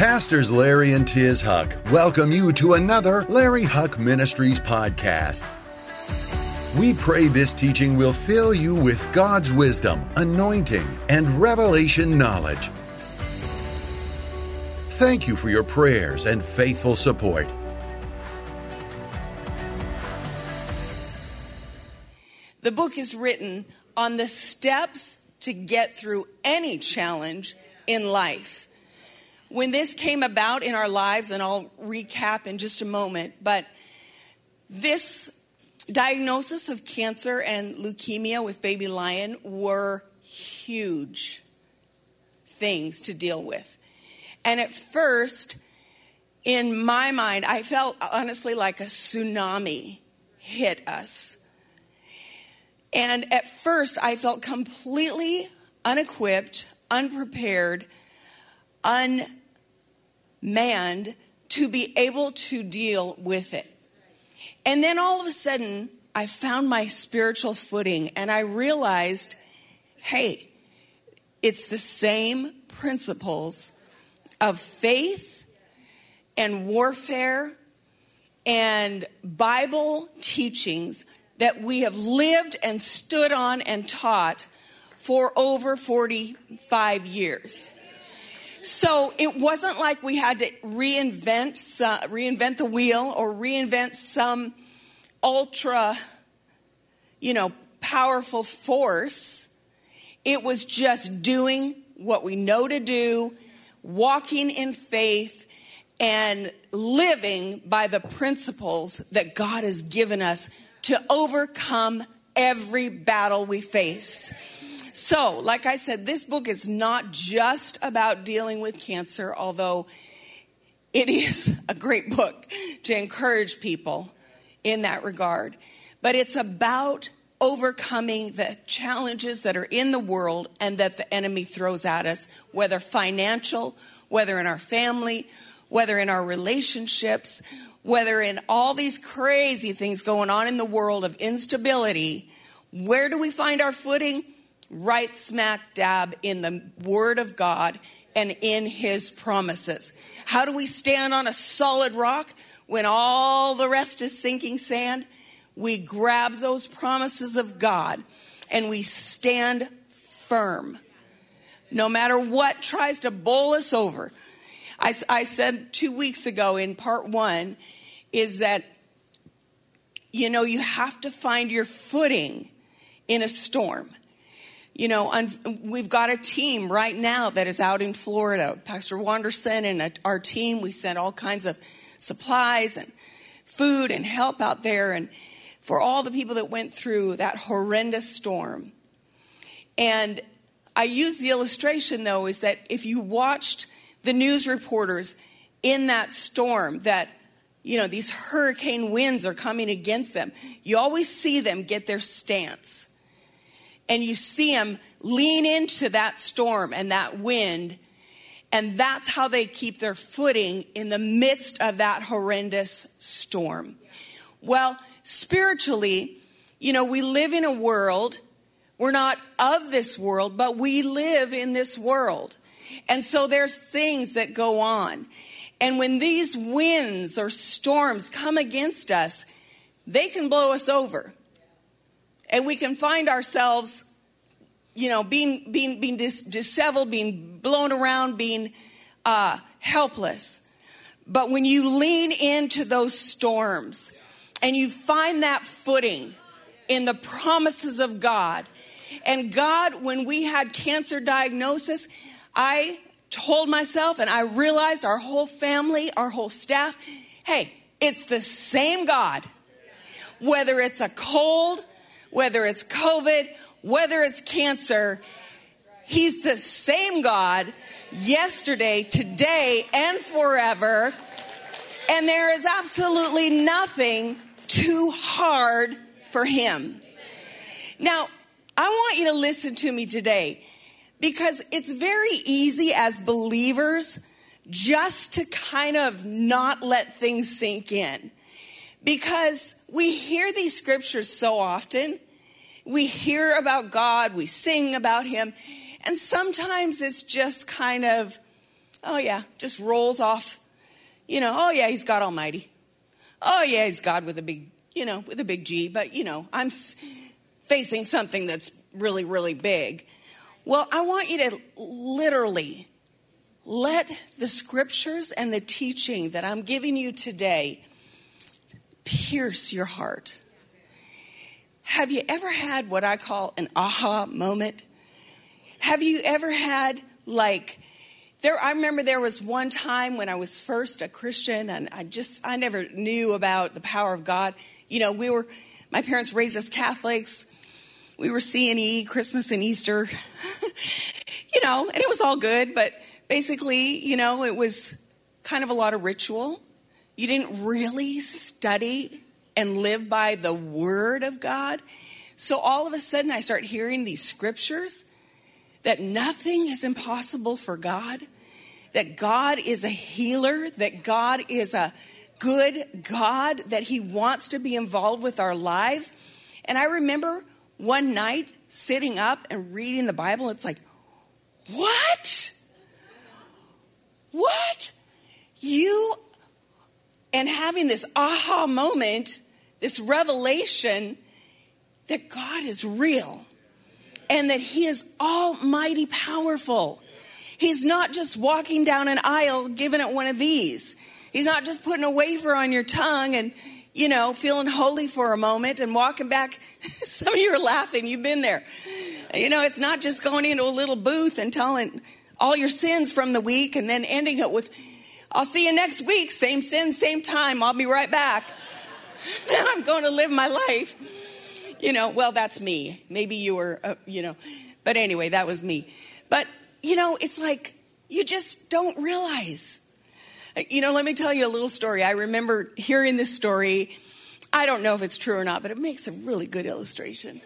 Pastors Larry and Tiz Huch welcome you to another Larry Huch Ministries podcast. We pray this teaching will fill you with God's wisdom, anointing, and revelation knowledge. Thank you for your prayers and faithful support. The book is written on the steps to get through any challenge in life. When this came about in our lives, and I'll recap in just a moment, but this diagnosis of cancer and leukemia with baby lion were huge things to deal with. And at first, in my mind, I felt honestly like a tsunami hit us. And at first, I felt completely unequipped, unprepared, unmanned to be able to deal with it. And then all of a sudden, I found my spiritual footing and I realized hey, it's the same principles of faith and warfare and Bible teachings that we have lived and stood on and taught for over 45 years. So it wasn't like we had to reinvent reinvent the wheel or reinvent some ultra you know powerful force. It was just doing what we know to do, walking in faith and living by the principles that God has given us to overcome every battle we face. So, like I said, this book is not just about dealing with cancer, although it is a great book to encourage people in that regard. But it's about overcoming the challenges that are in the world and that the enemy throws at us, whether financial, whether in our family, whether in our relationships, whether in all these crazy things going on in the world of instability, where do we find our footing? Right smack dab in the Word of God and in His promises. How do we stand on a solid rock when all the rest is sinking sand? We grab those promises of God and we stand firm. No matter what tries to bowl us over, I, I said two weeks ago in part one is that, you know, you have to find your footing in a storm. You know, we've got a team right now that is out in Florida. Pastor Wanderson and our team, we sent all kinds of supplies and food and help out there and for all the people that went through that horrendous storm. And I use the illustration though is that if you watched the news reporters in that storm that you know these hurricane winds are coming against them you always see them get their stance and you see them lean into that storm and that wind and that's how they keep their footing in the midst of that horrendous storm well spiritually you know we live in a world we're not of this world but we live in this world and so there's things that go on. And when these winds or storms come against us, they can blow us over. And we can find ourselves, you know, being, being, being dis- disheveled, being blown around, being uh, helpless. But when you lean into those storms and you find that footing in the promises of God, and God, when we had cancer diagnosis, I told myself and I realized our whole family, our whole staff, hey, it's the same God. Whether it's a cold, whether it's COVID, whether it's cancer, He's the same God yesterday, today, and forever. And there is absolutely nothing too hard for Him. Now, I want you to listen to me today because it's very easy as believers just to kind of not let things sink in. Because we hear these scriptures so often. We hear about God, we sing about Him, and sometimes it's just kind of Oh, yeah, just rolls off. You know, oh, yeah, he's God Almighty. Oh, yeah, he's God with a big, you know, with a big G, but, you know, I'm facing something that's really, really big. Well, I want you to literally let the scriptures and the teaching that I'm giving you today pierce your heart. Have you ever had what I call an aha moment? Have you ever had like there I remember there was one time when I was first a Christian and I just I never knew about the power of God. You know, we were my parents raised us Catholics. We were C&E Christmas and Easter. you know, and it was all good, but basically, you know, it was kind of a lot of ritual. You didn't really study and live by the word of God. So all of a sudden I start hearing these scriptures that nothing is impossible for God, that God is a healer, that God is a good God, that He wants to be involved with our lives. And I remember one night sitting up and reading the Bible, it's like, what? What? You, and having this aha moment, this revelation that God is real and that He is almighty powerful. He's not just walking down an aisle giving it one of these. He's not just putting a wafer on your tongue and, you know, feeling holy for a moment and walking back. Some of you are laughing. You've been there. You know, it's not just going into a little booth and telling all your sins from the week and then ending it with, I'll see you next week. Same sin, same time. I'll be right back. then I'm going to live my life you know, well, that's me. Maybe you were, uh, you know, but anyway, that was me. But, you know, it's like you just don't realize. You know, let me tell you a little story. I remember hearing this story. I don't know if it's true or not, but it makes a really good illustration.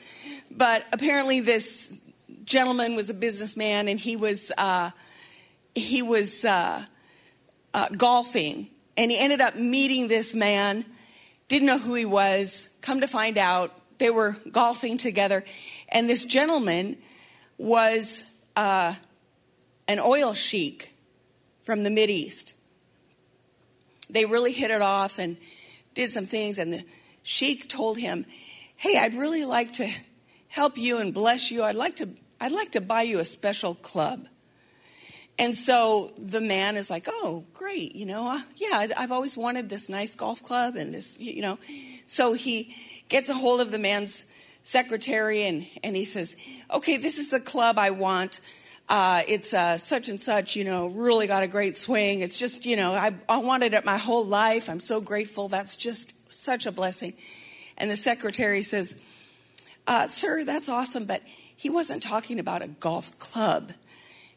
But apparently, this gentleman was a businessman, and he was uh, he was uh, uh, golfing, and he ended up meeting this man. Didn't know who he was. Come to find out, they were golfing together, and this gentleman was uh, an oil sheik from the Mid East. They really hit it off and did some things, and the sheik told him, "Hey, I'd really like to help you and bless you. I'd like to, I'd like to buy you a special club." And so the man is like, "Oh, great! You know, uh, yeah, I've always wanted this nice golf club and this, you know." So he gets a hold of the man's secretary and, and he says, Okay, this is the club I want. Uh, it's uh, such and such, you know, really got a great swing. It's just, you know, I, I wanted it my whole life. I'm so grateful. That's just such a blessing. And the secretary says, uh, Sir, that's awesome, but he wasn't talking about a golf club.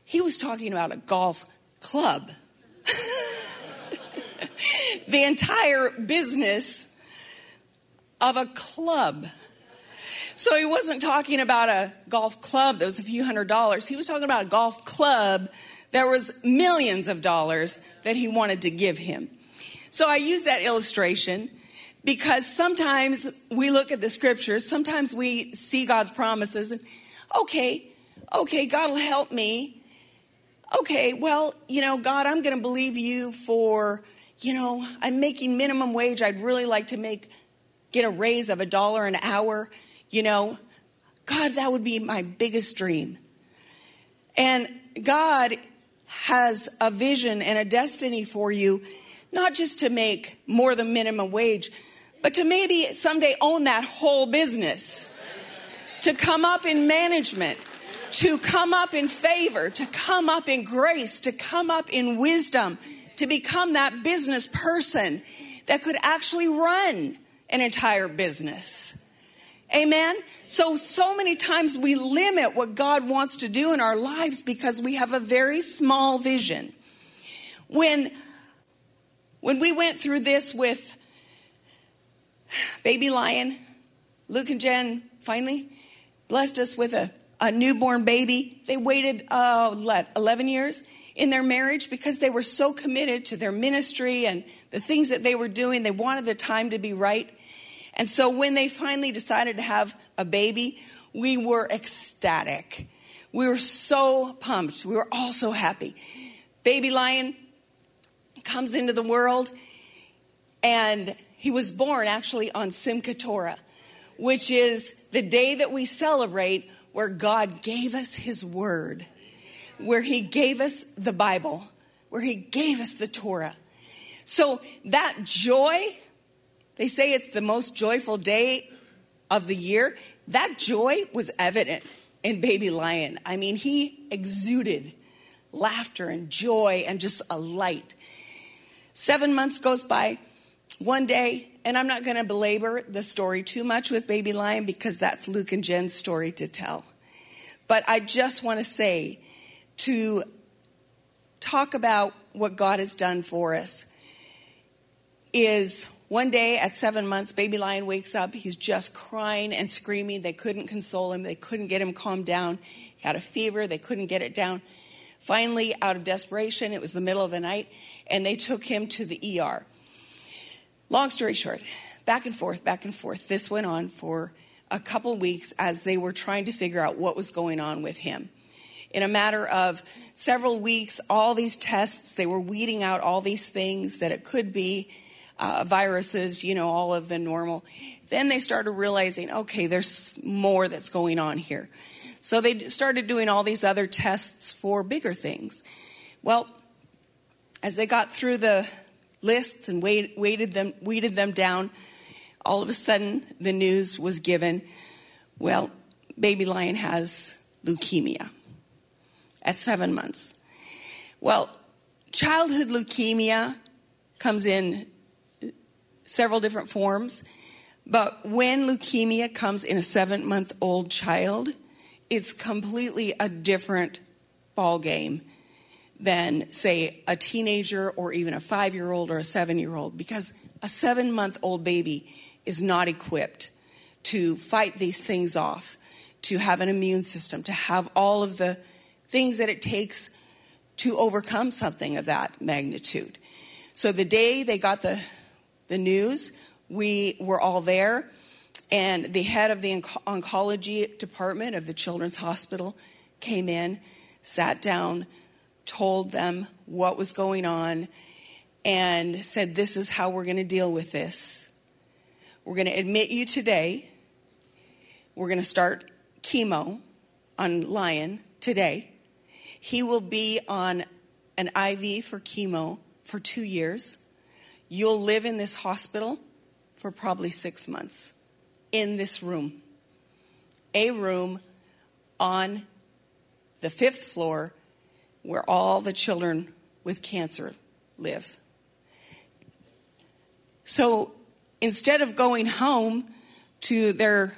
He was talking about a golf club. the entire business of a club. So he wasn't talking about a golf club that was a few hundred dollars. He was talking about a golf club that was millions of dollars that he wanted to give him. So I use that illustration because sometimes we look at the scriptures, sometimes we see God's promises and okay, okay, God will help me. Okay, well, you know, God, I'm going to believe you for, you know, I'm making minimum wage. I'd really like to make get a raise of a dollar an hour, you know, God, that would be my biggest dream. And God has a vision and a destiny for you, not just to make more than minimum wage, but to maybe someday own that whole business, to come up in management, to come up in favor, to come up in grace, to come up in wisdom, to become that business person that could actually run an entire business. Amen? So, so many times we limit what God wants to do in our lives because we have a very small vision. When, when we went through this with baby lion, Luke and Jen finally blessed us with a, a newborn baby. They waited, uh, 11 years in their marriage because they were so committed to their ministry and the things that they were doing. They wanted the time to be right. And so when they finally decided to have a baby, we were ecstatic. We were so pumped. We were all so happy. baby lion comes into the world, and he was born actually on Simchat Torah, which is the day that we celebrate where God gave us his word, where he gave us the Bible, where he gave us the Torah. So that joy, they say it's the most joyful day of the year. That joy was evident in Baby Lion. I mean, he exuded laughter and joy and just a light. Seven months goes by. One day, and I'm not going to belabor the story too much with Baby Lion because that's Luke and Jen's story to tell. But I just want to say to talk about what God has done for us is one day at seven months, baby lion wakes up. He's just crying and screaming. They couldn't console him, they couldn't get him calmed down. He had a fever, they couldn't get it down. Finally, out of desperation, it was the middle of the night, and they took him to the ER. Long story short, back and forth, back and forth. This went on for a couple weeks as they were trying to figure out what was going on with him. In a matter of several weeks, all these tests, they were weeding out all these things that it could be uh, viruses, you know, all of the normal. Then they started realizing, okay, there's more that's going on here. So they started doing all these other tests for bigger things. Well, as they got through the lists and weighted them, weeded them down, all of a sudden the news was given well, baby lion has leukemia at seven months. Well, childhood leukemia comes in several different forms. But when leukemia comes in a seven month old child, it's completely a different ball game than, say, a teenager or even a five year old or a seven year old, because a seven month old baby is not equipped to fight these things off, to have an immune system, to have all of the things that it takes to overcome something of that magnitude. So the day they got the the news. We were all there, and the head of the oncology department of the Children's Hospital came in, sat down, told them what was going on, and said, This is how we're going to deal with this. We're going to admit you today. We're going to start chemo on Lion today. He will be on an IV for chemo for two years. You'll live in this hospital for probably six months in this room. A room on the fifth floor where all the children with cancer live. So instead of going home to their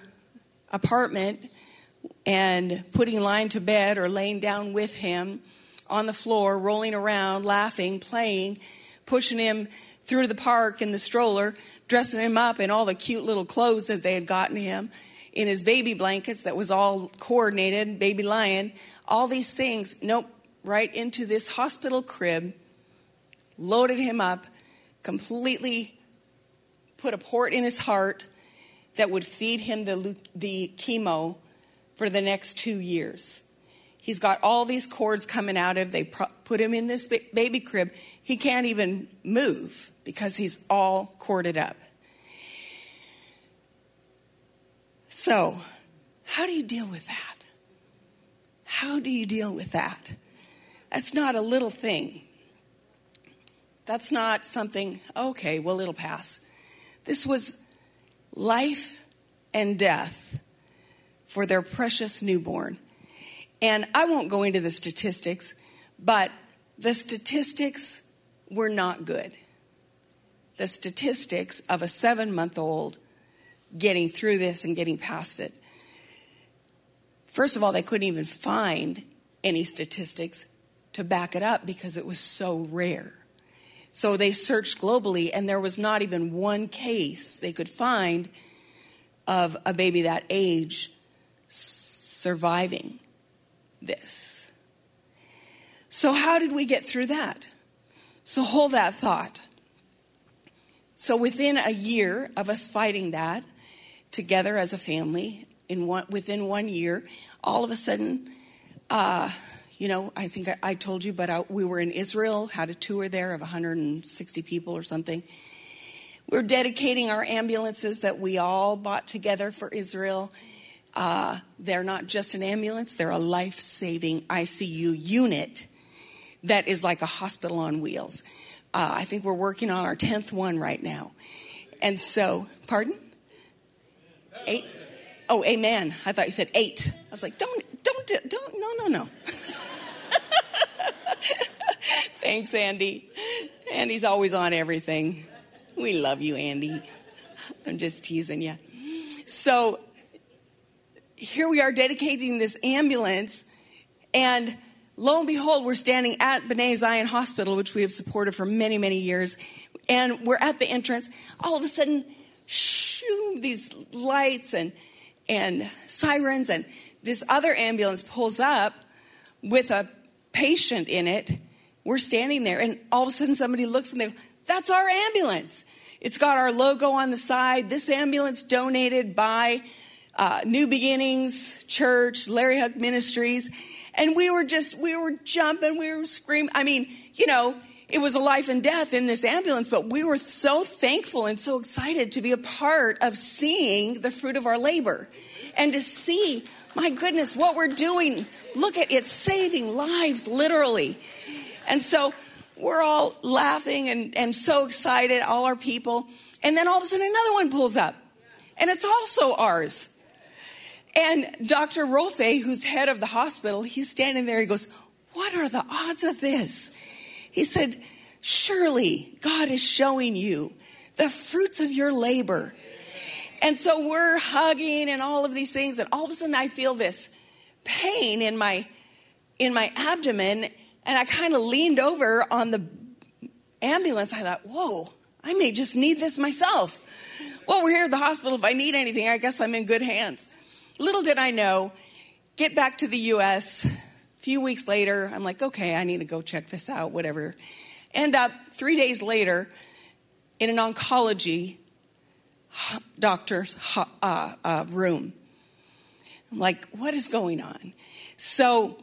apartment and putting Lion to bed or laying down with him on the floor, rolling around, laughing, playing, pushing him through the park in the stroller, dressing him up in all the cute little clothes that they had gotten him, in his baby blankets that was all coordinated, baby lion, all these things. Nope, right into this hospital crib, loaded him up, completely put a port in his heart that would feed him the, the chemo for the next two years. He's got all these cords coming out of. They put him in this baby crib. He can't even move because he's all corded up. So, how do you deal with that? How do you deal with that? That's not a little thing. That's not something, okay, well, it'll pass. This was life and death for their precious newborn. And I won't go into the statistics, but the statistics were not good. The statistics of a seven month old getting through this and getting past it. First of all, they couldn't even find any statistics to back it up because it was so rare. So they searched globally, and there was not even one case they could find of a baby that age surviving this. So, how did we get through that? So, hold that thought. So, within a year of us fighting that together as a family, in one, within one year, all of a sudden, uh, you know, I think I, I told you, but I, we were in Israel, had a tour there of 160 people or something. We're dedicating our ambulances that we all bought together for Israel. Uh, they're not just an ambulance, they're a life saving ICU unit that is like a hospital on wheels. Uh, I think we're working on our 10th one right now. And so, pardon? Eight? Oh, amen. I thought you said eight. I was like, don't, don't, don't, no, no, no. Thanks, Andy. Andy's always on everything. We love you, Andy. I'm just teasing you. So here we are dedicating this ambulance, and lo and behold, we're standing at B'nai Zion Hospital, which we have supported for many, many years, and we're at the entrance. All of a sudden, shoo, these lights and and sirens, and this other ambulance pulls up with a patient in it. We're standing there, and all of a sudden, somebody looks and they, that's our ambulance. It's got our logo on the side. This ambulance donated by uh, New Beginnings Church, Larry Huch Ministries. And we were just, we were jumping, we were screaming. I mean, you know, it was a life and death in this ambulance, but we were so thankful and so excited to be a part of seeing the fruit of our labor and to see, my goodness, what we're doing. Look at it, saving lives, literally. And so we're all laughing and, and so excited, all our people. And then all of a sudden, another one pulls up, and it's also ours. And Dr. Rolfe, who's head of the hospital, he's standing there. He goes, What are the odds of this? He said, Surely God is showing you the fruits of your labor. And so we're hugging and all of these things, and all of a sudden I feel this pain in my in my abdomen, and I kind of leaned over on the ambulance. I thought, whoa, I may just need this myself. Well, we're here at the hospital. If I need anything, I guess I'm in good hands. Little did I know, get back to the US, few weeks later, I'm like, okay, I need to go check this out, whatever. End up three days later in an oncology doctor's uh, uh, room. I'm like, what is going on? So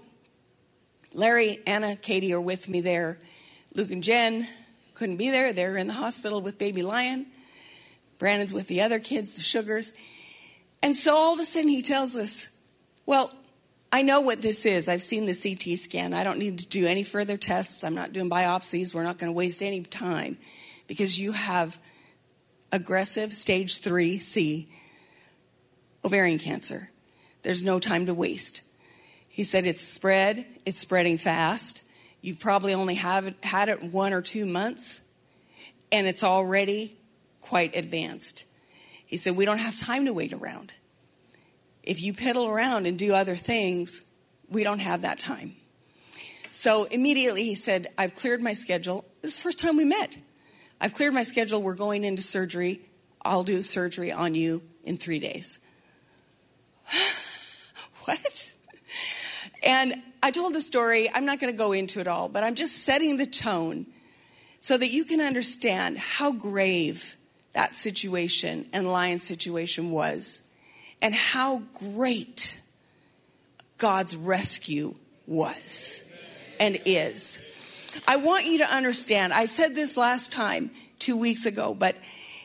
Larry, Anna, Katie are with me there. Luke and Jen couldn't be there. They're in the hospital with baby Lion. Brandon's with the other kids, the sugars. And so all of a sudden he tells us, well, I know what this is. I've seen the CT scan. I don't need to do any further tests. I'm not doing biopsies. We're not going to waste any time because you have aggressive stage 3C ovarian cancer. There's no time to waste. He said it's spread, it's spreading fast. You probably only have had it one or two months, and it's already quite advanced. He said, We don't have time to wait around. If you piddle around and do other things, we don't have that time. So immediately he said, I've cleared my schedule. This is the first time we met. I've cleared my schedule. We're going into surgery. I'll do surgery on you in three days. what? And I told the story. I'm not going to go into it all, but I'm just setting the tone so that you can understand how grave that situation and Lion's situation was and how great God's rescue was and is. I want you to understand, I said this last time, two weeks ago, but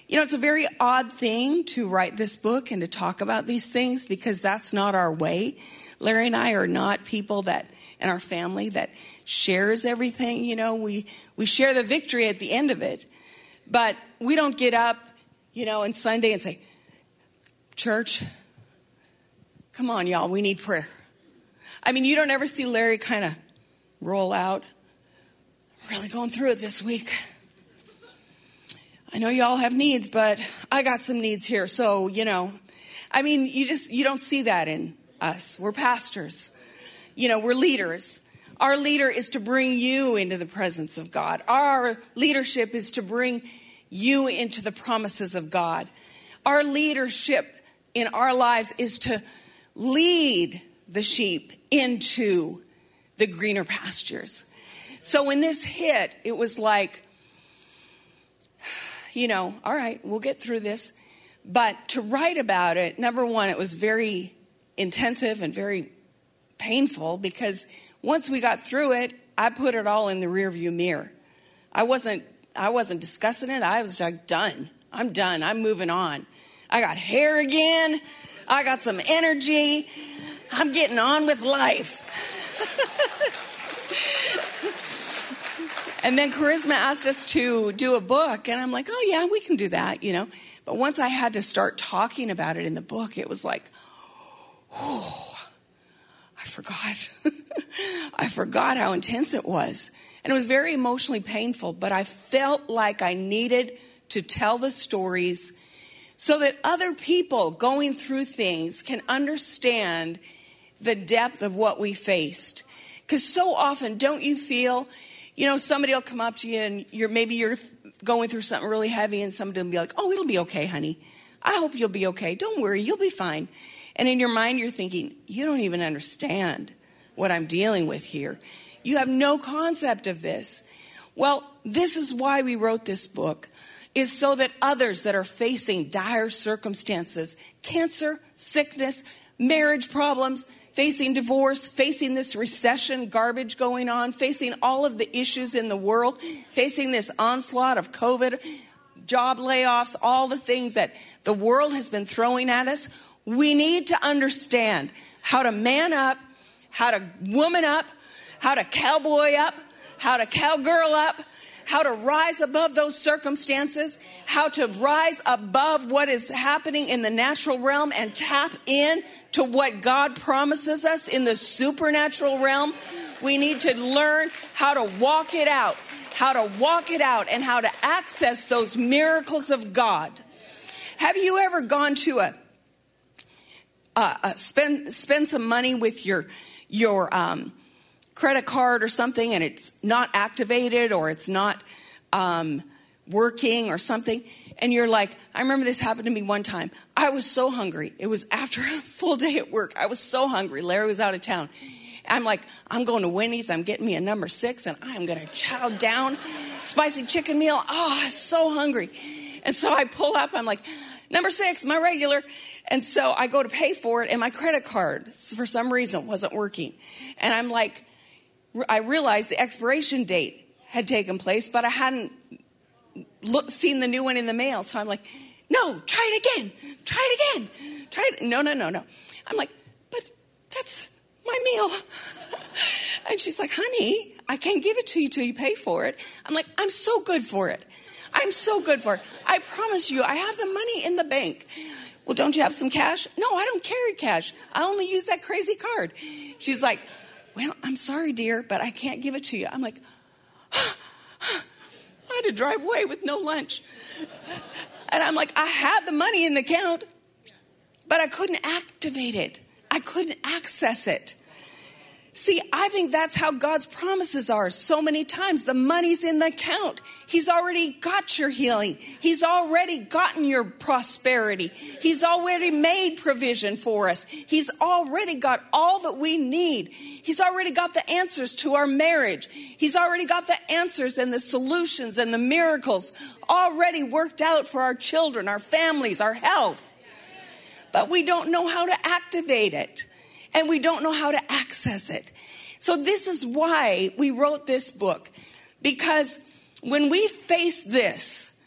you know, it's a very odd thing to write this book and to talk about these things because that's not our way. Larry and I are not people that, in our family, that shares everything. You know, we, we share the victory at the end of it, but we don't get up, you know, on Sunday and say, Church, Come on, y'all, we need prayer. I mean, you don't ever see Larry kind of roll out. Really going through it this week. I know y'all have needs, but I got some needs here. So, you know, I mean, you just, you don't see that in us. We're pastors. You know, we're leaders. Our leader is to bring you into the presence of God. Our leadership is to bring you into the promises of God. Our leadership in our lives is to lead the sheep into the greener pastures. So when this hit, it was like, you know, all right, we'll get through this. But to write about it, number one, it was very intensive and very painful because once we got through it, I put it all in the rearview mirror. I wasn't I wasn't discussing it. I was like done. I'm done. I'm moving on. I got hair again. I got some energy. I'm getting on with life. and then Charisma asked us to do a book, and I'm like, oh, yeah, we can do that, you know. But once I had to start talking about it in the book, it was like, oh, I forgot. I forgot how intense it was. And it was very emotionally painful, but I felt like I needed to tell the stories so that other people going through things can understand the depth of what we faced. Because so often, don't you feel, you know, somebody will come up to you and you're maybe you're going through something really heavy, and somebody will be like, "Oh, it'll be okay, honey. I hope you'll be okay. Don't worry, you'll be fine." And in your mind, you're thinking, "You don't even understand what I'm dealing with here. You have no concept of this." Well, this is why we wrote this book is so that others that are facing dire circumstances, cancer, sickness, marriage problems, facing divorce, facing this recession garbage going on, facing all of the issues in the world, facing this onslaught of COVID, job layoffs, all the things that the world has been throwing at us, we need to understand how to man up, how to woman up, how to cowboy up, how to cowgirl up, how to rise above those circumstances, how to rise above what is happening in the natural realm and tap in to what God promises us in the supernatural realm. We need to learn how to walk it out, how to walk it out, and how to access those miracles of God. Have you ever gone to a, uh, uh, spend spend some money with your your um, credit card or something and it's not activated or it's not um, working or something. And you're like, I remember this happened to me one time. I was so hungry. It was after a full day at work. I was so hungry. Larry was out of town. I'm like, I'm going to Wendy's. I'm getting me a number six and I'm going to chow down spicy chicken meal. Oh, I'm so hungry. And so I pull up. I'm like, number six, my regular. And so I go to pay for it and my credit card, for some reason, wasn't working. And I'm like, I realized the expiration date had taken place, but I hadn't look, seen the new one in the mail. So I'm like, no, try it again. Try it again. Try it. No, no, no, no. I'm like, but that's my meal. and she's like, honey, I can't give it to you till you pay for it. I'm like, I'm so good for it. I'm so good for it. I promise you, I have the money in the bank. Well, don't you have some cash? No, I don't carry cash. I only use that crazy card. She's like, well, I'm sorry, dear, but I can't give it to you. I'm like, I had to drive away with no lunch. And I'm like, I had the money in the account, but I couldn't activate it. I couldn't access it. See, I think that's how God's promises are so many times. The money's in the account. He's already got your healing. He's already gotten your prosperity. He's already made provision for us. He's already got all that we need. He's already got the answers to our marriage. He's already got the answers and the solutions and the miracles already worked out for our children, our families, our health. But we don't know how to activate it and we don't know how to access it. So, this is why we wrote this book, because when we faced this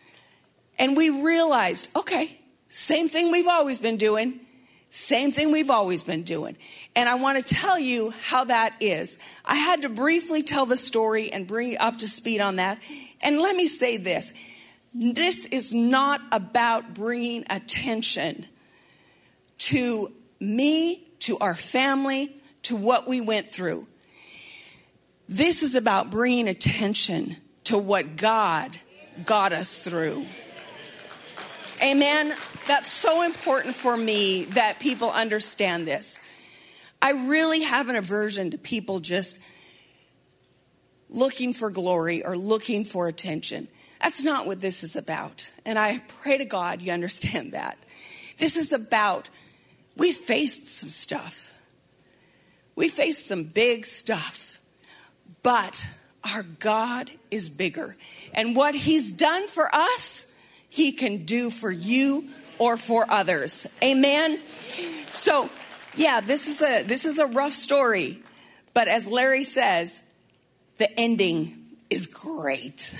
and we realized, okay, same thing we've always been doing, same thing we've always been doing. And I want to tell you how that is. I had to briefly tell the story and bring you up to speed on that. And let me say this this is not about bringing attention to me to our family, to what we went through. This is about bringing attention to what God got us through. Amen. That's so important for me that people understand this. I really have an aversion to people just looking for glory or looking for attention. That's not what this is about. And I pray to God you understand that. This is about we faced some stuff. We faced some big stuff. But our God is bigger. And what He's done for us, He can do for you or for others. Amen. So, yeah, this is a this is a rough story. But as Larry says, the ending is great.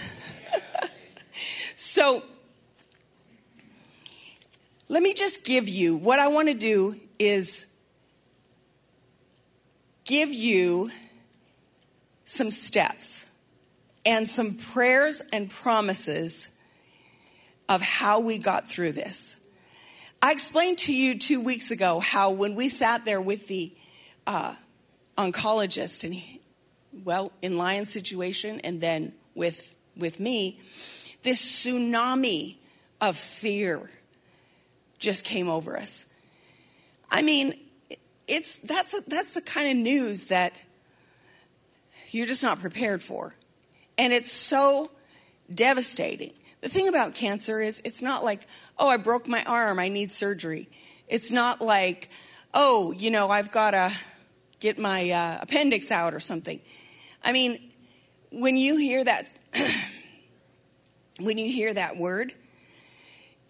so let me just give you what I want to do is give you some steps and some prayers and promises of how we got through this. I explained to you two weeks ago how when we sat there with the uh, oncologist and he, well in Lion's situation and then with with me, this tsunami of fear just came over us. I mean, it's that's that's the kind of news that you're just not prepared for. And it's so devastating. The thing about cancer is it's not like, oh, I broke my arm, I need surgery. It's not like, oh, you know, I've got to get my uh, appendix out or something. I mean, when you hear that, when you hear that word,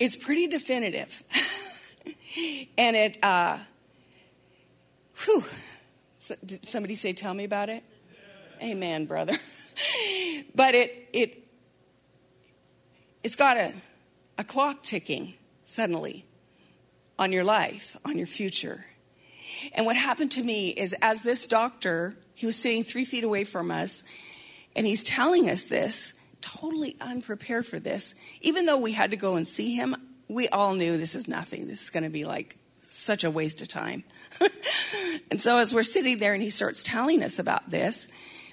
it's pretty definitive. and it, uh, whew. So, did somebody say, tell me about it? Amen, brother. but it, it, it's got a, a clock ticking suddenly on your life, on your future. And what happened to me is, as this doctor, he was sitting three feet away from us, and he's telling us this, totally unprepared for this. Even though we had to go and see him, we all knew this is nothing. This is going to be like such a waste of time. and so, as we're sitting there, and he starts telling us about this,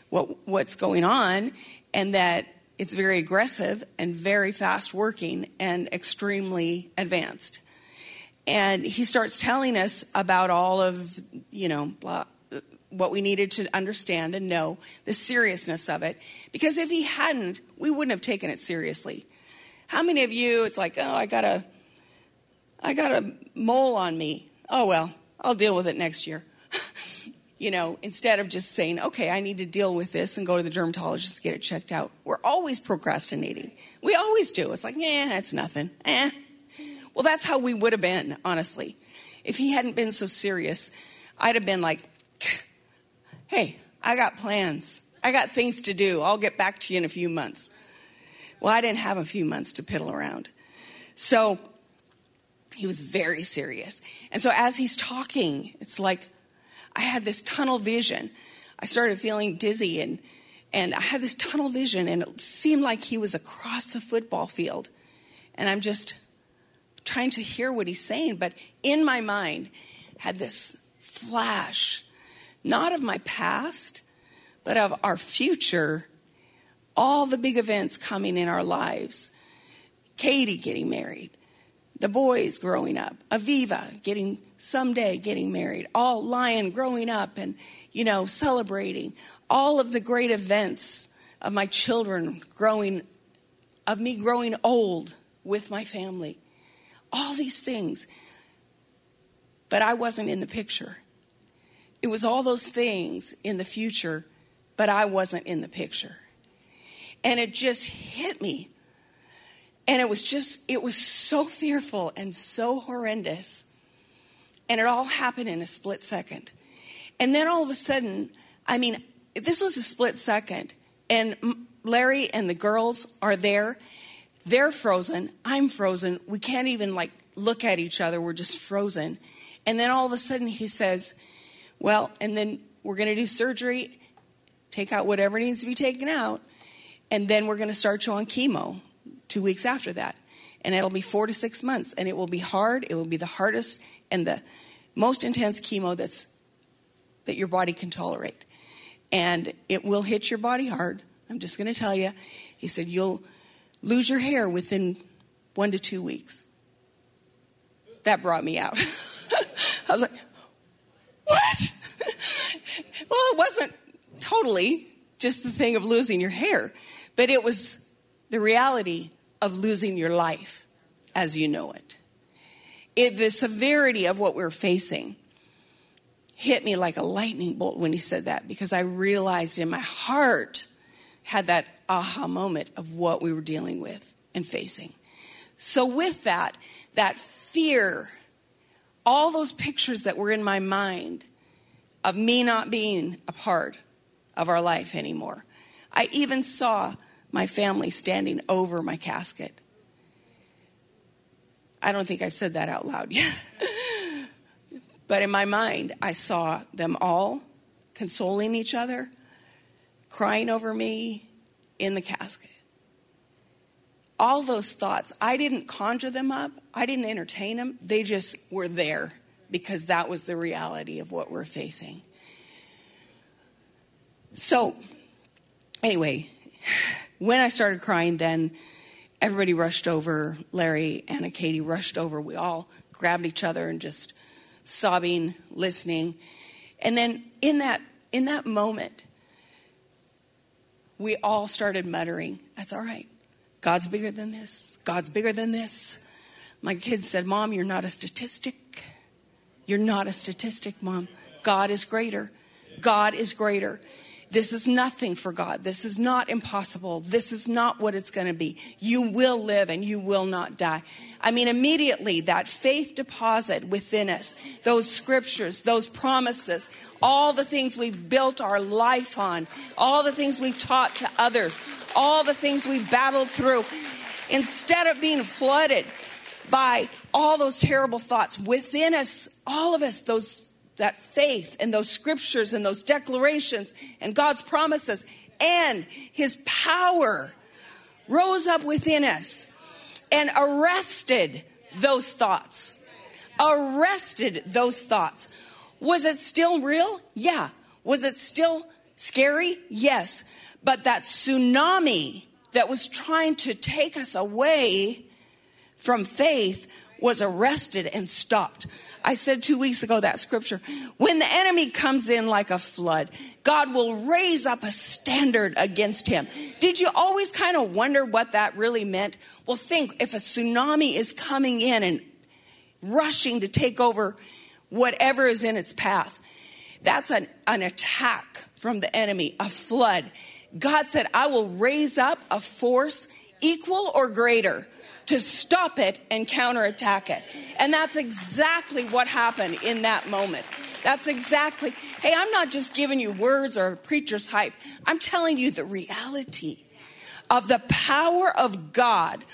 what, what's going on, and that it's very aggressive and very fast working and extremely advanced and he starts telling us about all of you know blah, what we needed to understand and know the seriousness of it. Because if he hadn't we wouldn't have taken it seriously. How many of you it's like oh i got a i got a mole on me. Oh well i'll deal with it next year. You know instead of just saying okay i need to deal with this and go to the dermatologist to get it checked out. We're always procrastinating. We always do. It's like yeah it's nothing. Eh. Well, that's how we would have been, honestly. If he hadn't been so serious, I'd have been like, hey, I got plans. I got things to do. I'll get back to you in a few months. Well, I didn't have a few months to piddle around. So he was very serious. And so as he's talking, it's like I had this tunnel vision. I started feeling dizzy and and I had this tunnel vision and it seemed like he was across the football field. And I'm just trying to hear what he's saying, but in my mind had this flash, not of my past, but of our future, all the big events coming in our lives. Katie getting married, the boys growing up, Aviva getting someday getting married, all Lion growing up and, you know, celebrating, all of the great events of my children growing, of me growing old with my family all these things. But I wasn't in the picture. It was all those things in the future, but I wasn't in the picture. And it just hit me. And it was just, it was so fearful and so horrendous. And it all happened in a split second. And then all of a sudden, I mean, this was a split second. And Larry and the girls are there they're frozen. I'm frozen. We can't even like look at each other. We're just frozen. And then all of a sudden he says, Well, and then we're going to do surgery, take out whatever needs to be taken out, and then we're going to start you on chemo two weeks after that. And it'll be four to six months. And it will be hard. It will be the hardest and the most intense chemo that's that your body can tolerate. And it will hit your body hard. I'm just going to tell you. He said, You'll lose your hair within one to two weeks. That brought me out. I was like, what? Well, it wasn't totally just the thing of losing your hair, but it was the reality of losing your life as you know it. it the severity of what we we're facing hit me like a lightning bolt when he said that because I realized in my heart had that aha moment of what we were dealing with and facing. So, with that, that fear, all those pictures that were in my mind of me not being a part of our life anymore. I even saw my family standing over my casket. I don't think I've said that out loud yet. but in my mind, I saw them all consoling each other, crying over me in the casket. All those thoughts, I didn't conjure them up, I didn't entertain them, they just were there because that was the reality of what we're facing. So, anyway, when I started crying, then everybody rushed over. Larry, Anna, Katie rushed over. We all grabbed each other and just sobbing, listening. And then in that in that moment, we all started muttering, That's all right. God's bigger than this. God's bigger than this. My kids said, Mom, you're not a statistic. You're not a statistic, Mom. God is greater. God is greater. This is nothing for God. This is not impossible. This is not what it's going to be. You will live and you will not die. I mean, immediately that faith deposit within us, those scriptures, those promises, all the things we've built our life on, all the things we've taught to others, all the things we've battled through, instead of being flooded by all those terrible thoughts within us, all of us, those that faith and those scriptures and those declarations and God's promises and his power rose up within us and arrested those thoughts. Arrested those thoughts. Was it still real? Yeah. Was it still scary? Yes. But that tsunami that was trying to take us away from faith was arrested and stopped. I said two weeks ago that scripture. When the enemy comes in like a flood, God will raise up a standard against him. Did you always kind of wonder what that really meant? Well, think if a tsunami is coming in and rushing to take over whatever is in its path, that's an, an attack from the enemy, a flood. God said, I will raise up a force equal or greater to stop it and counterattack it. And that's exactly what happened in that moment. That's exactly, hey, I'm not just giving you words or preacher's hype. I'm telling you the reality of the power of God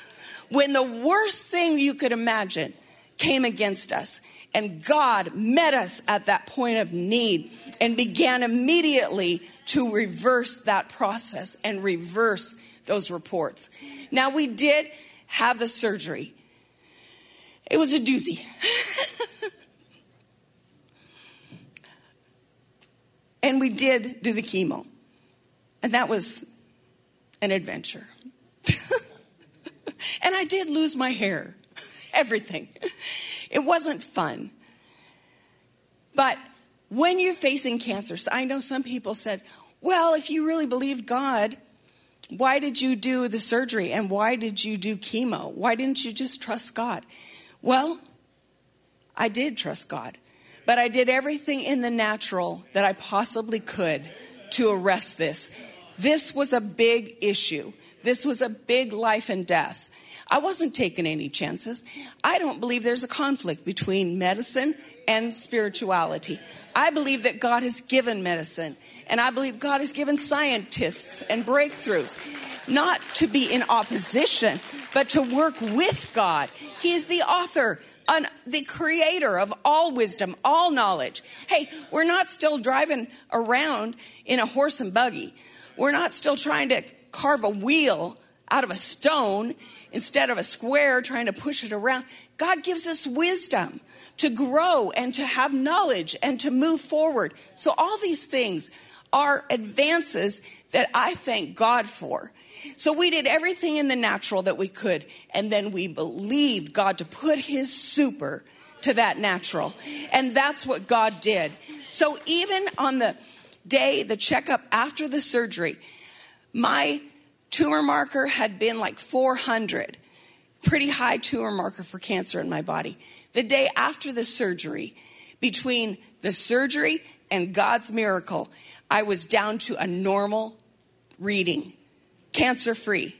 when the worst thing you could imagine came against us. And God met us at that point of need and began immediately to reverse that process and reverse those reports. Now, we did have the surgery. It was a doozy. and we did do the chemo. And that was an adventure. and I did lose my hair, everything. It wasn't fun. But when you're facing cancer, I know some people said, well, if you really believe God, why did you do the surgery and why did you do chemo? Why didn't you just trust God? Well, I did trust God, but I did everything in the natural that I possibly could to arrest this. This was a big issue. This was a big life and death. I wasn't taking any chances. I don't believe there's a conflict between medicine and spirituality. I believe that God has given medicine, and I believe God has given scientists and breakthroughs, not to be in opposition, but to work with God. He is the author, an, the creator of all wisdom, all knowledge. Hey, we're not still driving around in a horse and buggy. We're not still trying to carve a wheel out of a stone instead of a square trying to push it around. God gives us wisdom to grow and to have knowledge and to move forward. So, all these things are advances that I thank God for. So, we did everything in the natural that we could, and then we believed God to put His super to that natural. And that's what God did. So, even on the day, the checkup after the surgery, my tumor marker had been like 400 pretty high tumor marker for cancer in my body. The day after the surgery, between the surgery and God's miracle, I was down to a normal reading, cancer free.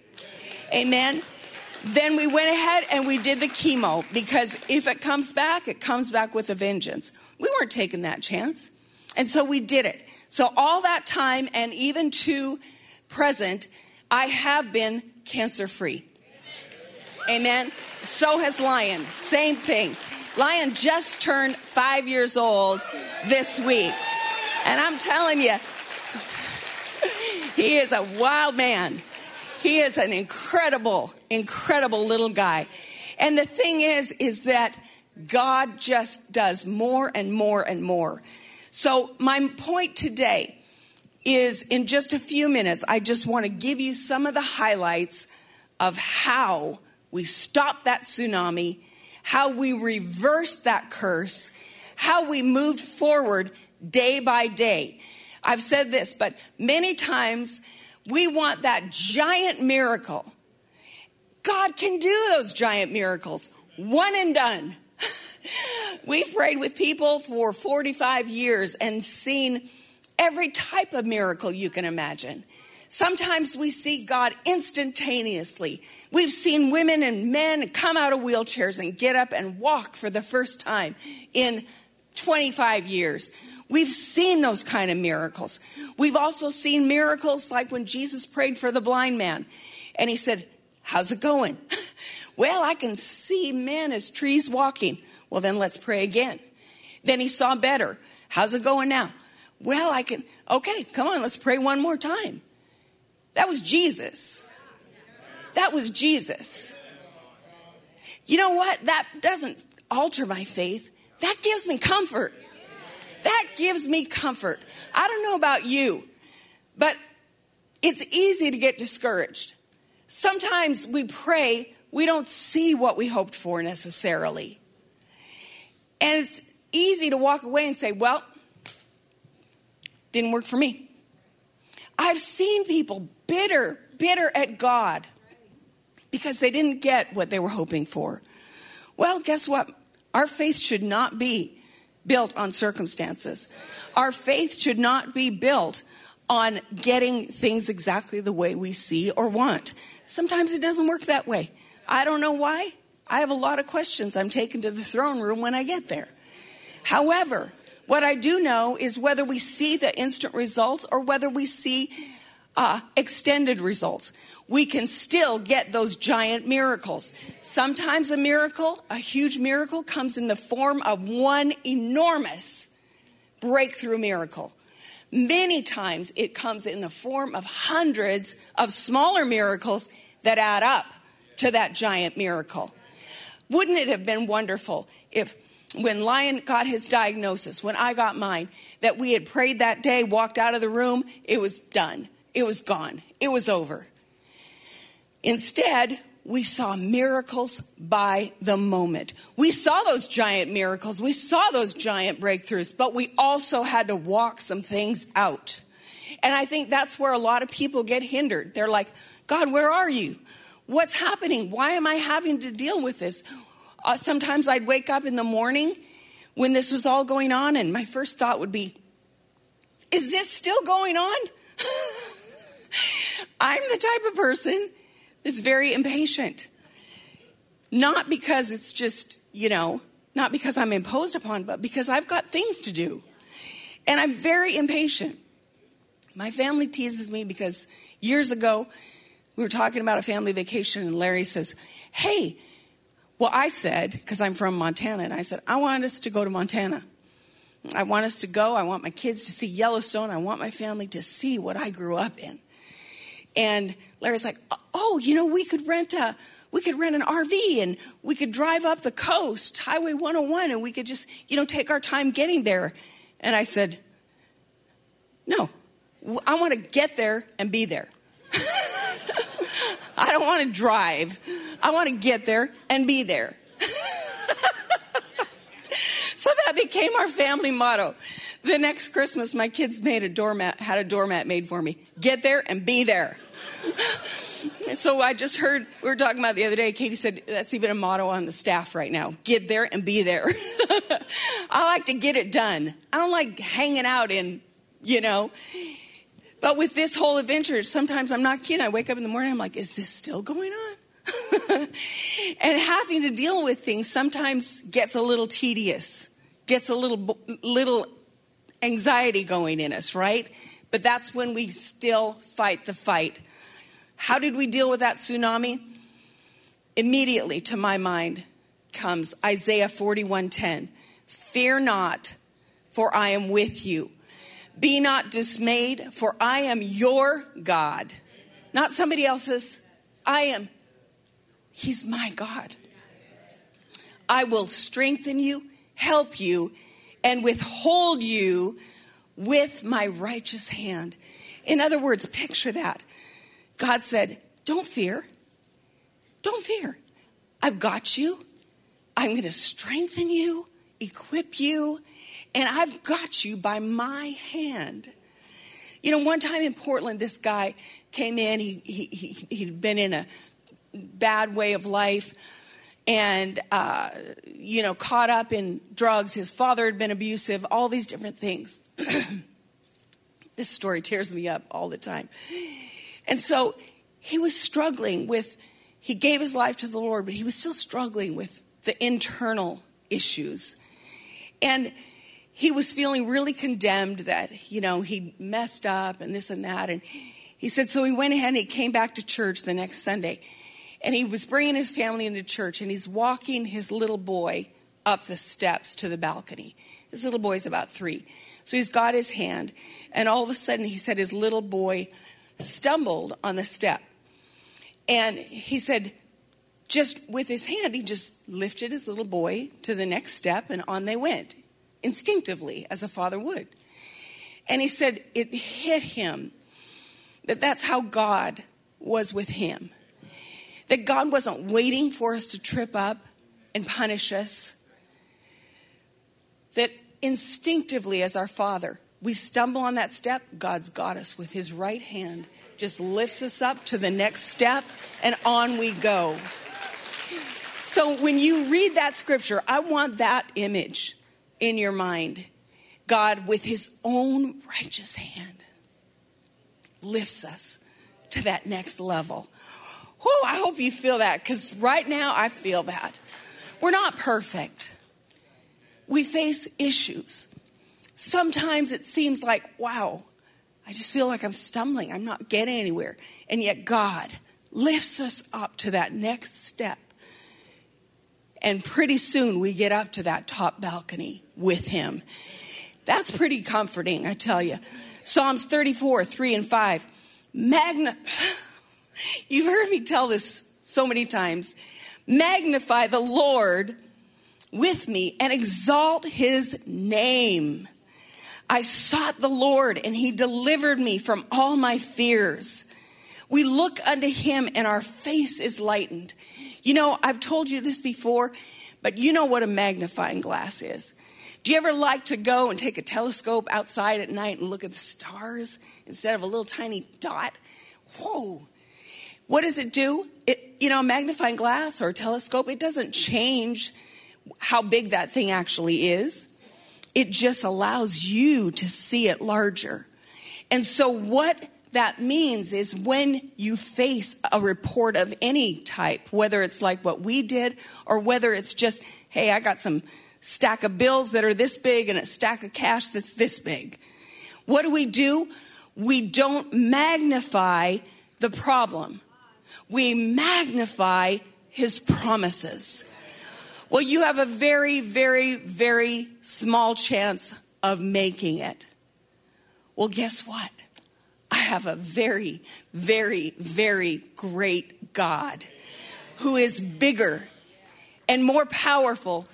Amen. Then we went ahead and we did the chemo because if it comes back, it comes back with a vengeance. We weren't taking that chance. And so we did it. So all that time and even to present, I have been cancer free. Amen. So has Lion. Same thing. Lion just turned five years old this week. And I'm telling you, he is a wild man. He is an incredible, incredible little guy. And the thing is, is that God just does more and more and more. So, my point today is in just a few minutes, I just want to give you some of the highlights of how we stopped that tsunami, how we reversed that curse, how we moved forward day by day. I've said this, but many times we want that giant miracle. God can do those giant miracles, one and done. We've prayed with people for 45 years and seen every type of miracle you can imagine. Sometimes we see God instantaneously. We've seen women and men come out of wheelchairs and get up and walk for the first time in 25 years. We've seen those kind of miracles. We've also seen miracles like when Jesus prayed for the blind man and he said, How's it going? well, I can see men as trees walking. Well, then let's pray again. Then he saw better. How's it going now? Well, I can, okay, come on, let's pray one more time. That was Jesus. That was Jesus. You know what? That doesn't alter my faith. That gives me comfort. That gives me comfort. I don't know about you, but it's easy to get discouraged. Sometimes we pray, we don't see what we hoped for necessarily. And it's easy to walk away and say, well, didn't work for me. I've seen people bitter, bitter at God because they didn't get what they were hoping for. Well, guess what? Our faith should not be built on circumstances. Our faith should not be built on getting things exactly the way we see or want. Sometimes it doesn't work that way. I don't know why. I have a lot of questions I'm taking to the throne room when I get there. However, what I do know is whether we see the instant results or whether we see uh, extended results, we can still get those giant miracles. Sometimes a miracle, a huge miracle, comes in the form of one enormous breakthrough miracle. Many times it comes in the form of hundreds of smaller miracles that add up to that giant miracle. Wouldn't it have been wonderful if when Lion got his diagnosis, when I got mine, that we had prayed that day, walked out of the room, it was done. It was gone. It was over. Instead, we saw miracles by the moment. We saw those giant miracles. We saw those giant breakthroughs, but we also had to walk some things out. And I think that's where a lot of people get hindered. They're like, God, where are you? What's happening? Why am I having to deal with this? Uh, sometimes I'd wake up in the morning when this was all going on, and my first thought would be, Is this still going on? I'm the type of person that's very impatient. Not because it's just, you know, not because I'm imposed upon, but because I've got things to do. And I'm very impatient. My family teases me because years ago, we were talking about a family vacation, and Larry says, Hey, well, I said, because I'm from Montana, and I said, I want us to go to Montana. I want us to go. I want my kids to see Yellowstone. I want my family to see what I grew up in. And Larry's like, oh, you know, we could rent a, we could rent an RV and we could drive up the coast, Highway 101, and we could just, you know, take our time getting there. And I said, no, I want to get there and be there. I don't want to drive. I want to get there and be there. so that became our family motto. The next Christmas, my kids made a doormat, had a doormat made for me. Get there and be there. so I just heard, we were talking about the other day, Katie said that's even a motto on the staff right now get there and be there. I like to get it done. I don't like hanging out in, you know. But with this whole adventure, sometimes I'm not kidding. I wake up in the morning, I'm like, is this still going on? and having to deal with things sometimes gets a little tedious, gets a little, little anxiety going in us, right? But that's when we still fight the fight. How did we deal with that tsunami? Immediately to my mind comes Isaiah 41:10. Fear not, for I am with you. Be not dismayed, for I am your God. Not somebody else's. I am. He's my God. I will strengthen you, help you, and withhold you with my righteous hand. In other words, picture that. God said, Don't fear. Don't fear. I've got you. I'm going to strengthen you, equip you, and I've got you by my hand. You know, one time in Portland, this guy came in. He, he, he, he'd been in a bad way of life and, uh, you know, caught up in drugs. His father had been abusive, all these different things. this story tears me up all the time. And so he was struggling with, he gave his life to the Lord, but he was still struggling with the internal issues. And he was feeling really condemned that, you know, he messed up and this and that. And he said, so he went ahead and he came back to church the next Sunday. And he was bringing his family into church and he's walking his little boy up the steps to the balcony. His little boy's about three. So he's got his hand. And all of a sudden, he said his little boy stumbled on the step. And he said, just with his hand, he just lifted his little boy to the next step and on they went instinctively, as a father would. And he said it hit him that that's how God was with him. That God wasn't waiting for us to trip up and punish us. That instinctively, as our Father, we stumble on that step, God's got us with His right hand, just lifts us up to the next step, and on we go. So when you read that scripture, I want that image in your mind. God, with his own righteous hand, lifts us to that next level. Whew, I hope you feel that because right now I feel that. We're not perfect, we face issues. Sometimes it seems like, wow, I just feel like I'm stumbling, I'm not getting anywhere. And yet God lifts us up to that next step and pretty soon we get up to that top balcony with him. That's pretty comforting, I tell you. Psalms 34, 3 and 5. Magna, you've heard me tell this so many times. Magnify the Lord with me and exalt his name. I sought the Lord and he delivered me from all my fears. We look unto him and our face is lightened. You know, I've told you this before, but you know what a magnifying glass is. Do you ever like to go and take a telescope outside at night and look at the stars instead of a little tiny dot? Whoa. What does it do? It, you know, a magnifying glass or a telescope, it doesn't change how big that thing actually is. It just allows you to see it larger. And so, what that means is when you face a report of any type, whether it's like what we did or whether it's just, hey, I got some stack of bills that are this big and a stack of cash that's this big. What do we do? We don't magnify the problem. We magnify his promises. Well, you have a very, very, very small chance of making it. Well, guess what? I have a very, very, very great God who is bigger and more powerful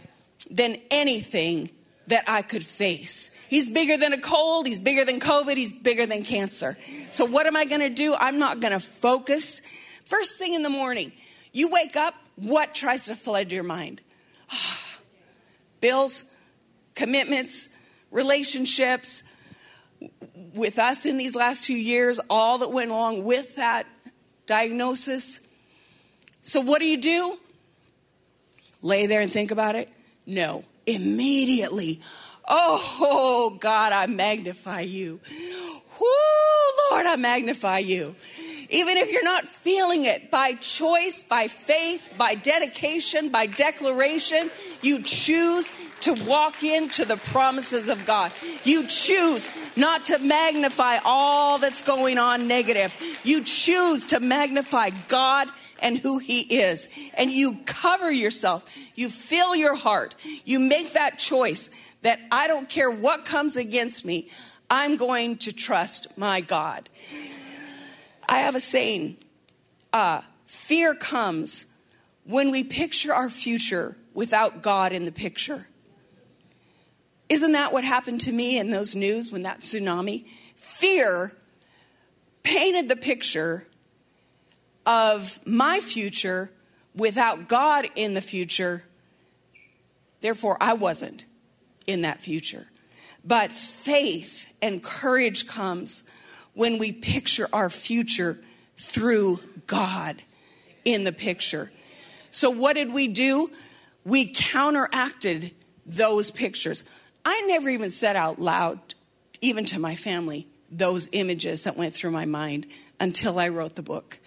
than anything that I could face. He's bigger than a cold, he's bigger than COVID, he's bigger than cancer. So, what am I gonna do? I'm not gonna focus. First thing in the morning, you wake up, what tries to flood your mind? Bills, commitments, relationships, with us in these last few years, all that went along with that diagnosis. So, what do you do? Lay there and think about it? No. Immediately, oh, God, I magnify you. Whoo, Lord, I magnify you. Even if you're not feeling it, by choice, by faith, by dedication, by declaration, you choose to walk into the promises of God. You choose not to magnify all that's going on negative. You choose to magnify God and who He is. And you cover yourself. You fill your heart. You make that choice that I don't care what comes against me, I'm going to trust my God. I have a saying uh, fear comes when we picture our future without God in the picture. Isn't that what happened to me in those news when that tsunami? Fear painted the picture of my future without God in the future. Therefore, I wasn't in that future. But faith and courage comes when we picture our future through God in the picture. So, what did we do? We counteracted those pictures. I never even said out loud, even to my family, those images that went through my mind until I wrote the book.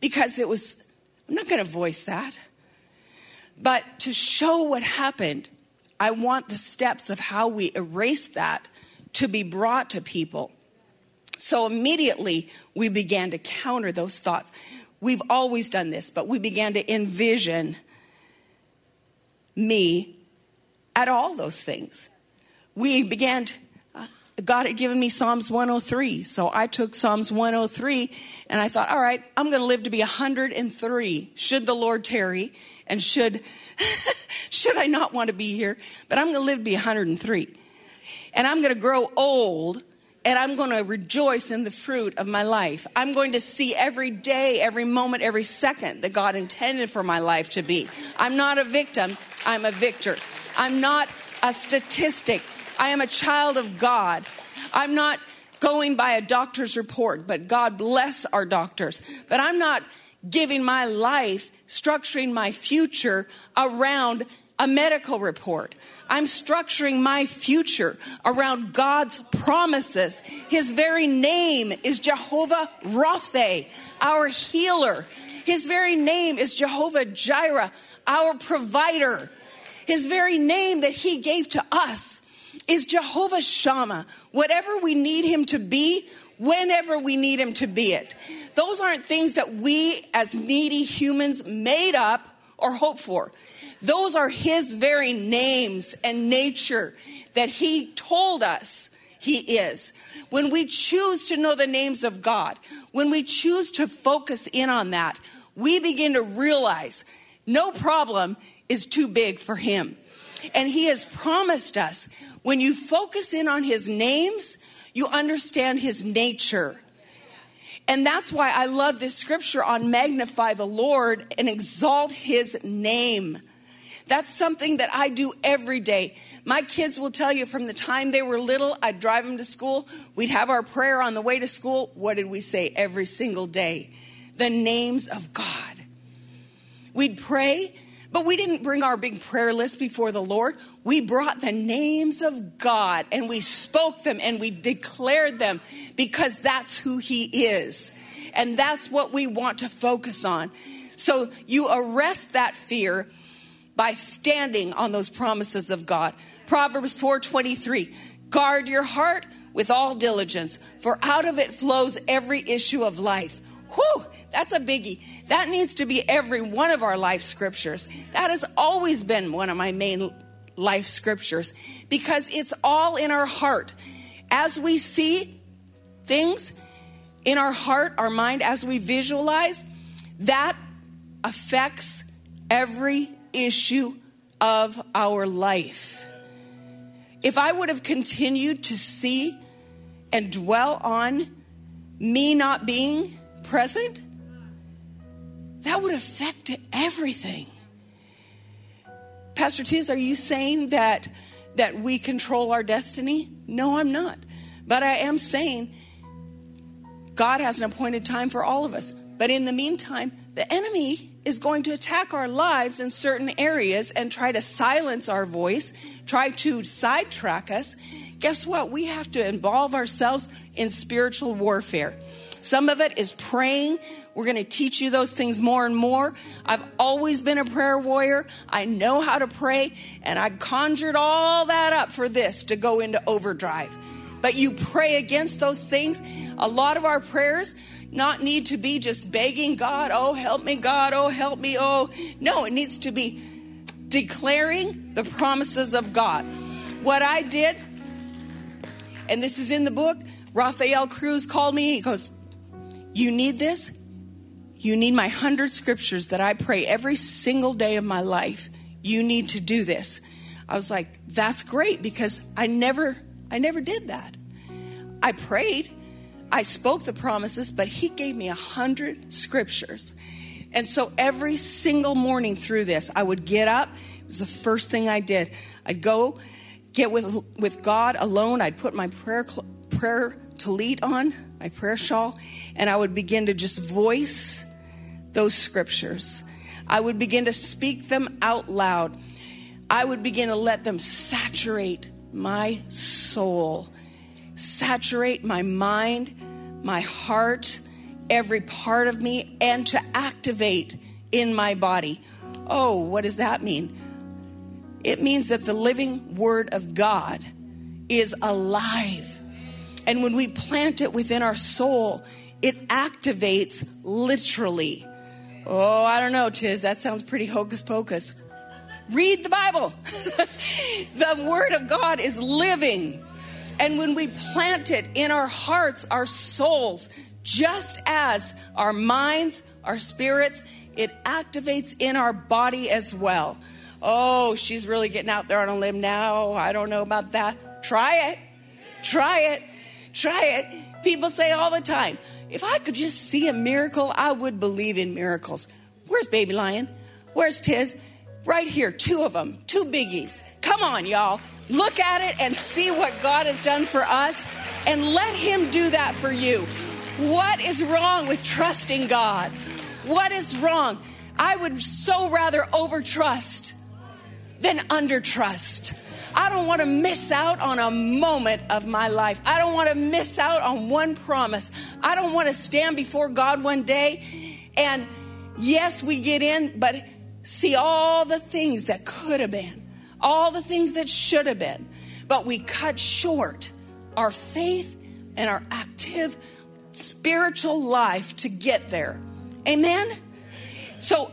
Because it was, I'm not going to voice that. But to show what happened, I want the steps of how we erase that to be brought to people. So immediately we began to counter those thoughts. We've always done this, but we began to envision me at all those things. We began to, God had given me Psalms 103. So I took Psalms 103 and I thought, all right, I'm going to live to be 103 should the Lord tarry and should should I not want to be here, but I'm going to live to be 103. And I'm going to grow old and I'm going to rejoice in the fruit of my life. I'm going to see every day, every moment, every second that God intended for my life to be. I'm not a victim, I'm a victor. I'm not a statistic, I am a child of God. I'm not going by a doctor's report, but God bless our doctors. But I'm not giving my life, structuring my future around a medical report. I'm structuring my future around God's promises. His very name is Jehovah Rapha, our healer. His very name is Jehovah Jireh, our provider. His very name that he gave to us is Jehovah Shammah. Whatever we need him to be, whenever we need him to be it. Those aren't things that we as needy humans made up or hope for. Those are his very names and nature that he told us he is. When we choose to know the names of God, when we choose to focus in on that, we begin to realize no problem is too big for him. And he has promised us when you focus in on his names, you understand his nature. And that's why I love this scripture on magnify the Lord and exalt his name. That's something that I do every day. My kids will tell you from the time they were little, I'd drive them to school. We'd have our prayer on the way to school. What did we say every single day? The names of God. We'd pray, but we didn't bring our big prayer list before the Lord. We brought the names of God and we spoke them and we declared them because that's who He is. And that's what we want to focus on. So you arrest that fear by standing on those promises of God. Proverbs 4:23. Guard your heart with all diligence, for out of it flows every issue of life. Whew, that's a biggie. That needs to be every one of our life scriptures. That has always been one of my main life scriptures because it's all in our heart. As we see things in our heart, our mind, as we visualize, that affects every issue of our life. If I would have continued to see and dwell on me not being present, that would affect everything. Pastor Tiz, are you saying that that we control our destiny? No, I'm not. But I am saying God has an appointed time for all of us. But in the meantime, the enemy is going to attack our lives in certain areas and try to silence our voice, try to sidetrack us. Guess what? We have to involve ourselves in spiritual warfare. Some of it is praying. We're going to teach you those things more and more. I've always been a prayer warrior. I know how to pray, and I conjured all that up for this to go into overdrive. But you pray against those things. A lot of our prayers not need to be just begging God, oh, help me, God, oh, help me, oh. No, it needs to be declaring the promises of God. What I did, and this is in the book, Rafael Cruz called me. He goes, You need this? You need my hundred scriptures that I pray every single day of my life. You need to do this. I was like, That's great because I never, I never did that. I prayed, I spoke the promises, but he gave me a hundred scriptures. And so every single morning through this, I would get up. It was the first thing I did. I'd go get with, with God alone. I'd put my prayer, prayer tallit on, my prayer shawl, and I would begin to just voice those scriptures. I would begin to speak them out loud. I would begin to let them saturate my soul saturate my mind, my heart, every part of me, and to activate in my body. Oh, what does that mean? It means that the living Word of God is alive. And when we plant it within our soul, it activates literally. Oh, I don't know, Tiz, that sounds pretty hocus pocus. Read the Bible. the Word of God is living. And when we plant it in our hearts, our souls, just as our minds, our spirits, it activates in our body as well. Oh, she's really getting out there on a limb now. I don't know about that. Try it. Try it. Try it. People say all the time, if I could just see a miracle, I would believe in miracles. Where's Baby Lion? Where's Tiz? Right here, two of them, two biggies. Come on, y'all. Look at it and see what God has done for us and let Him do that for you. What is wrong with trusting God? What is wrong? I would so rather overtrust than undertrust. I don't want to miss out on a moment of my life. I don't want to miss out on one promise. I don't want to stand before God one day and yes, we get in, but see all the things that could have been all the things that should have been, but we cut short our faith and our active spiritual life to get there. Amen? So,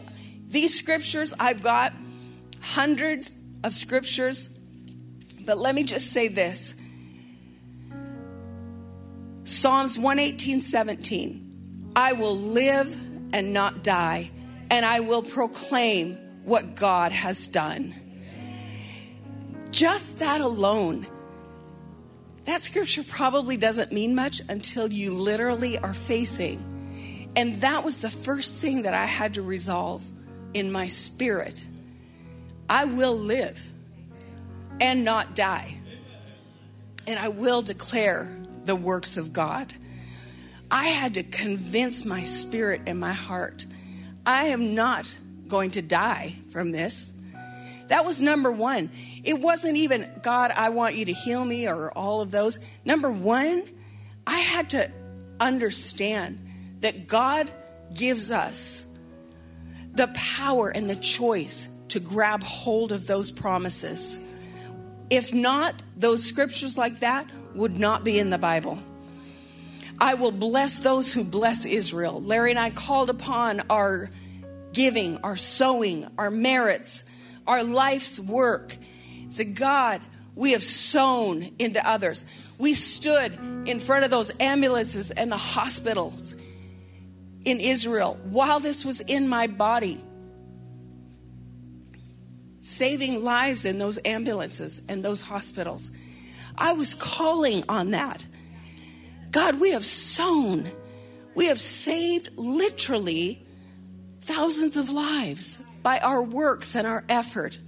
these scriptures, I've got hundreds of scriptures, but let me just say this Psalms 118 17. I will live and not die, and I will proclaim what God has done. Just that alone, that scripture probably doesn't mean much until you literally are facing. And that was the first thing that I had to resolve in my spirit. I will live and not die. And I will declare the works of God. I had to convince my spirit and my heart I am not going to die from this. That was number one. It wasn't even, God, I want you to heal me or all of those. Number one, I had to understand that God gives us the power and the choice to grab hold of those promises. If not, those scriptures like that would not be in the Bible. I will bless those who bless Israel. Larry and I called upon our giving, our sowing, our merits, our life's work Said, God, we have sown into others. We stood in front of those ambulances and the hospitals in Israel while this was in my body, saving lives in those ambulances and those hospitals. I was calling on that. God, we have sown, we have saved literally thousands of lives by our works and our effort.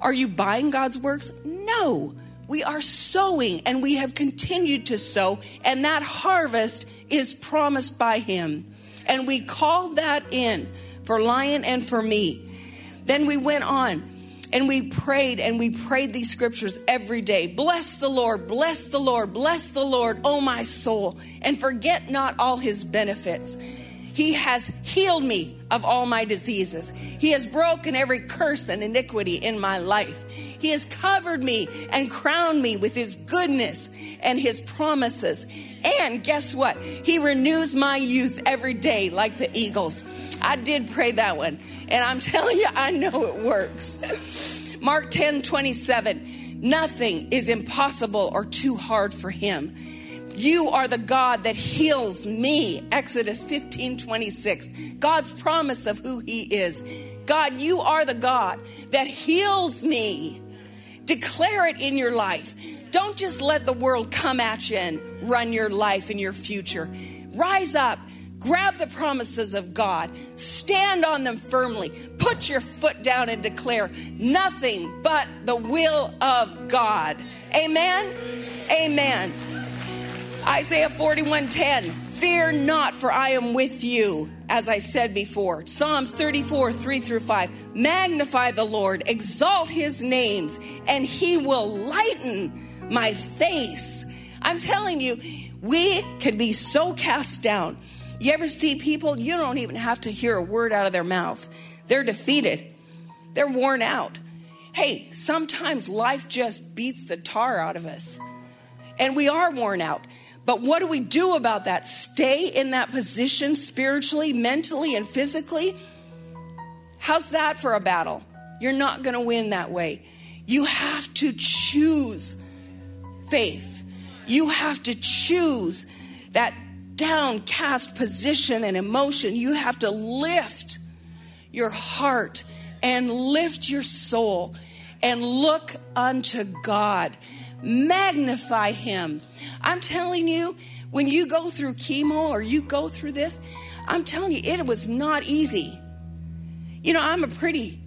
Are you buying God's works? No. We are sowing and we have continued to sow, and that harvest is promised by Him. And we called that in for Lion and for me. Then we went on And we prayed and we prayed these scriptures every day. Bless the Lord, bless the Lord, bless the Lord, oh my soul, and forget not all his benefits. He has healed me of all my diseases. He has broken every curse and iniquity in my life. He has covered me and crowned me with his goodness and his promises. And guess what? He renews my youth every day like the eagles. I did pray that one. And I'm telling you, I know it works. Mark 10 27. Nothing is impossible or too hard for him. You are the God that heals me. Exodus 15 26. God's promise of who He is. God, you are the God that heals me. Declare it in your life. Don't just let the world come at you and run your life and your future. Rise up Grab the promises of God, stand on them firmly, put your foot down and declare nothing but the will of God. Amen. Amen. Isaiah 41:10 Fear not for I am with you as I said before. Psalms 34 3 through 5 Magnify the Lord, exalt his names, and he will lighten my face. I'm telling you, we can be so cast down you ever see people, you don't even have to hear a word out of their mouth. They're defeated, they're worn out. Hey, sometimes life just beats the tar out of us, and we are worn out. But what do we do about that? Stay in that position spiritually, mentally, and physically? How's that for a battle? You're not going to win that way. You have to choose faith. You have to choose that downcast position and emotion, you have to lift your heart and lift your soul and look unto God. Magnify Him. I'm telling you, when you go through chemo or you go through this, I'm telling you, it was not easy. You know, I'm a pretty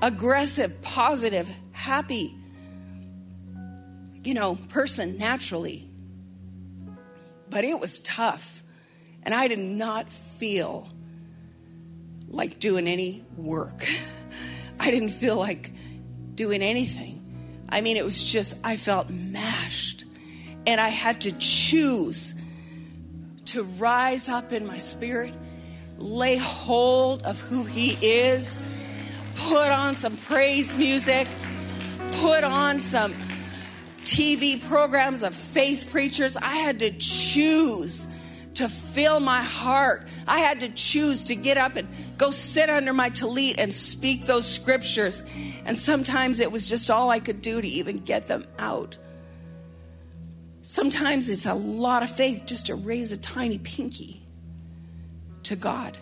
aggressive, positive, happy, you know, person naturally. But it was tough. And I did not feel like doing any work. I didn't feel like doing anything. I mean, it was just, I felt mashed. And I had to choose to rise up in my spirit, lay hold of who He is, put on some praise music, put on some TV programs of faith preachers. I had to choose to fill my heart. I had to choose to get up and go sit under my tallit and speak those scriptures. And sometimes it was just all I could do to even get them out. Sometimes it's a lot of faith just to raise a tiny pinky to God.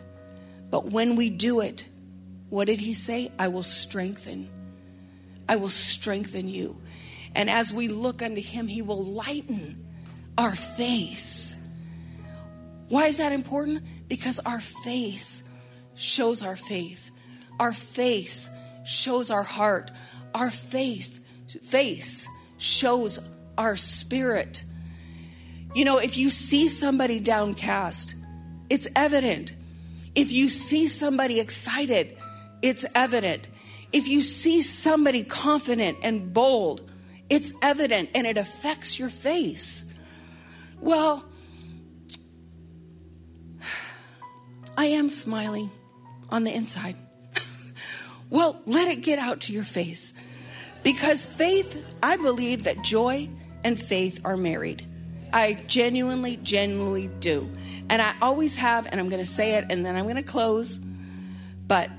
But when we do it, what did he say? I will strengthen. I will strengthen you. And as we look unto him, he will lighten our face. Why is that important? Because our face shows our faith. Our face shows our heart. Our faith face shows our spirit. You know, if you see somebody downcast, it's evident. If you see somebody excited, it's evident. If you see somebody confident and bold, it's evident and it affects your face. Well, I am smiling on the inside. Well, let it get out to your face. Because faith, I believe that joy and faith are married. I genuinely, genuinely do. And I always have, and I'm going to say it and then I'm going to close. But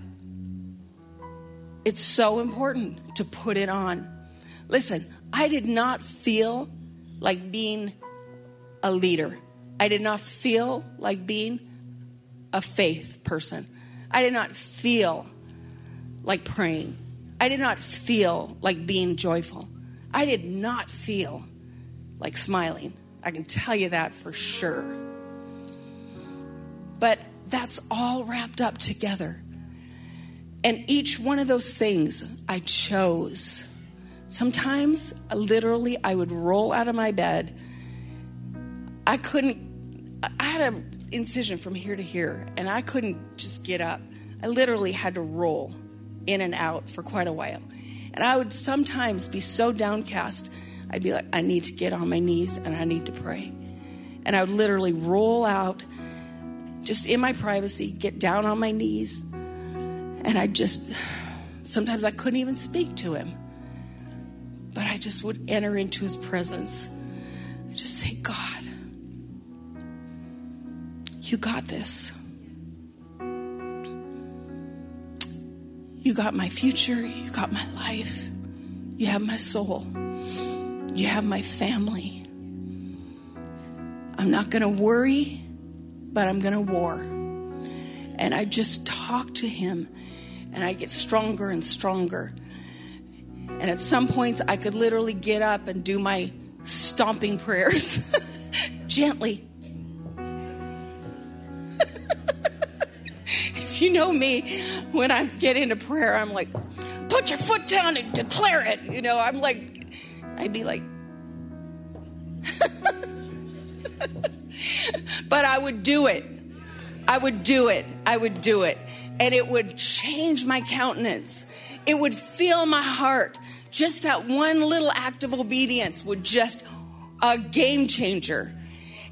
it's so important to put it on. Listen, I did not feel like being a leader. I did not feel like being a faith person. I did not feel like praying. I did not feel like being joyful. I did not feel like smiling. I can tell you that for sure. But that's all wrapped up together. And each one of those things I chose Sometimes, literally, I would roll out of my bed. I couldn't, I had an incision from here to here, and I couldn't just get up. I literally had to roll in and out for quite a while. And I would sometimes be so downcast, I'd be like, I need to get on my knees and I need to pray. And I would literally roll out just in my privacy, get down on my knees. And I just, sometimes I couldn't even speak to him. But I just would enter into his presence. I just say, God, you got this. You got my future. You got my life. You have my soul. You have my family. I'm not going to worry, but I'm going to war. And I just talk to him, and I get stronger and stronger. And at some points, I could literally get up and do my stomping prayers gently you know me, when I get into prayer, I'm like, put your foot down and declare it. You know, I'm like, I'd be like, but I would do it. I would do it. I would do it. And it would change my countenance. It would fill my heart. Just that one little act of obedience would just a game changer.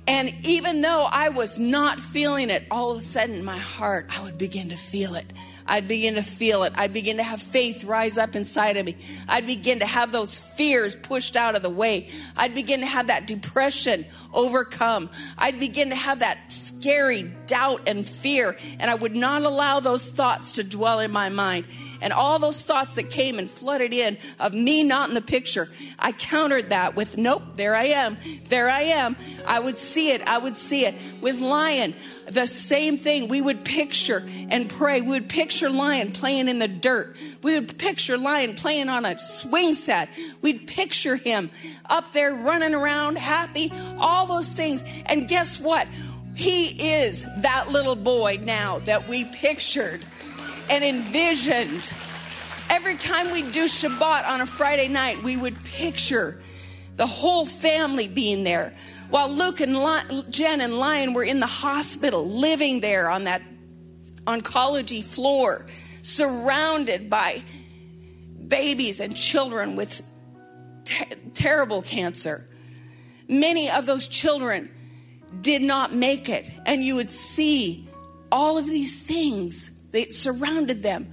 And even though I was not feeling it, all of a sudden my heart, I would begin to feel it. I'd begin to feel it. I'd begin to have faith rise up inside of me. I'd begin to have those fears pushed out of the way. I'd begin to have that depression overcome. I'd begin to have that scary doubt and fear, and I would not allow those thoughts to dwell in my mind and all those thoughts that came and flooded in of me not in the picture, I countered that with, nope, there I am. There I am. I would see it. I would see it. With Lion, the same thing. We would picture and pray. We would picture Lion playing in the dirt. We would picture Lion playing on a swing set. We'd picture him up there running around, happy, all those things. And guess what? He is that little boy now that we pictured and envisioned. Every time we do Shabbat on a Friday night, we would picture the whole family being there. While Luke and Jen and Lion were in the hospital, living there on that oncology floor, surrounded by babies and children with terrible cancer. Many of those children did not make it, and you would see all of these things that surrounded them.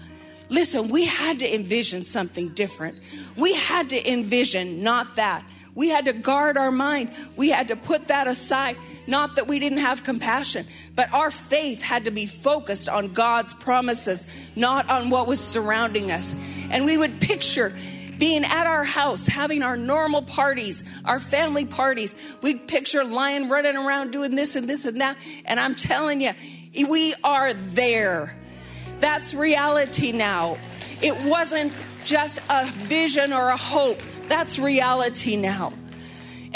Listen, we had to envision something different. We had to envision not that. We had to guard our mind. We had to put that aside. Not that we didn't have compassion, but our faith had to be focused on God's promises, not on what was surrounding us. And we would picture being at our house, having our normal parties, our family parties. We'd picture Lion running around doing this and this and that. And I'm telling you, we are there. That's reality now. It wasn't just a vision or a hope. That's reality now.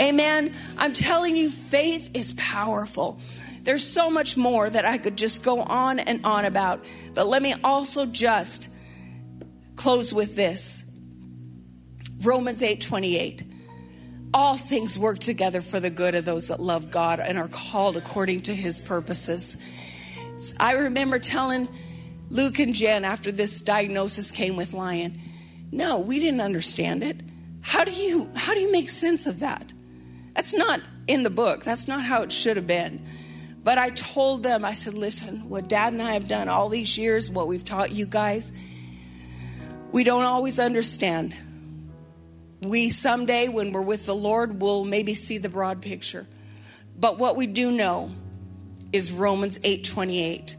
Amen. I'm telling you, faith is powerful. There's so much more that I could just go on and on about. But let me also just close with this. Romans 8 28. All things work together for the good of those that love God and are called according to his purposes. I remember telling Luke and Jen, after this diagnosis came with Lion, no, we didn't understand it. How do you how do you make sense of that? That's not in the book. That's not how it should have been. But I told them, I said, listen, what dad and I have done all these years, what we've taught you guys, we don't always understand. We someday, when we're with the Lord, will maybe see the broad picture. But what we do know is Romans 8 28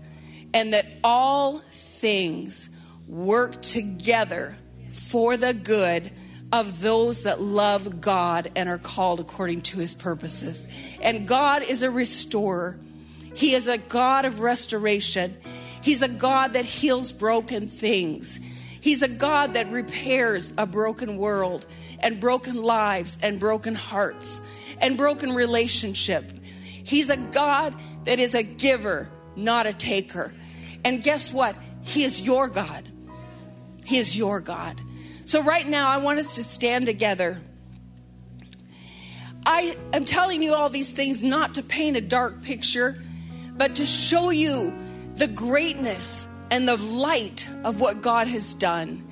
and that all things work together for the good of those that love God and are called according to his purposes. And God is a restorer, He is a God of restoration. He's a God that heals broken things. He's a God that repairs a broken world and broken lives and broken hearts and broken relationship. He's a God that is a giver, not a taker. And guess what? He is your God. He is your God. So, right now, I want us to stand together. I am telling you all these things not to paint a dark picture, but to show you the greatness and the light of what God has done.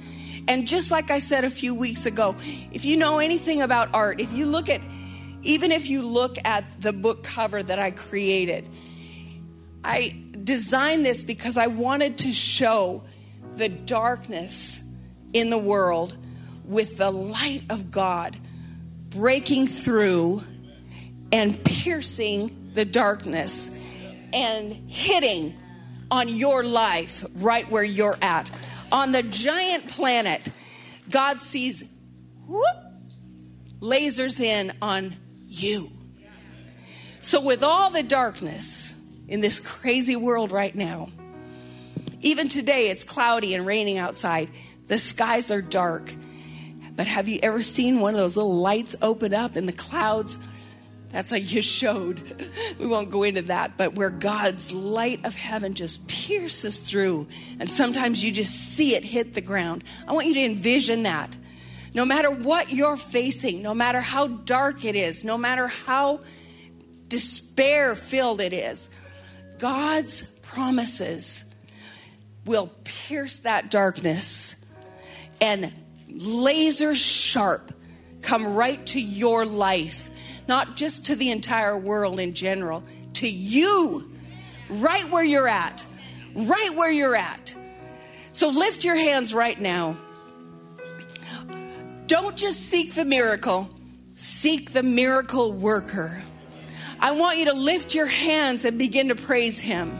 And just like I said a few weeks ago, if you know anything about art, if you look at, even if you look at the book cover that I created, I designed this because I wanted to show the darkness in the world with the light of God breaking through and piercing the darkness and hitting on your life right where you're at. On the giant planet, God sees whoop, lasers in on you. So, with all the darkness in this crazy world right now, even today it's cloudy and raining outside, the skies are dark. But have you ever seen one of those little lights open up in the clouds? That's how you showed. We won't go into that, but where God's light of heaven just pierces through, and sometimes you just see it hit the ground. I want you to envision that. No matter what you're facing, no matter how dark it is, no matter how despair filled it is, God's promises will pierce that darkness and laser sharp come right to your life not just to the entire world in general, to you, right where you're at, right where you're at. So lift your hands right now. Don't just seek the miracle, seek the miracle worker. I want you to lift your hands and begin to praise him.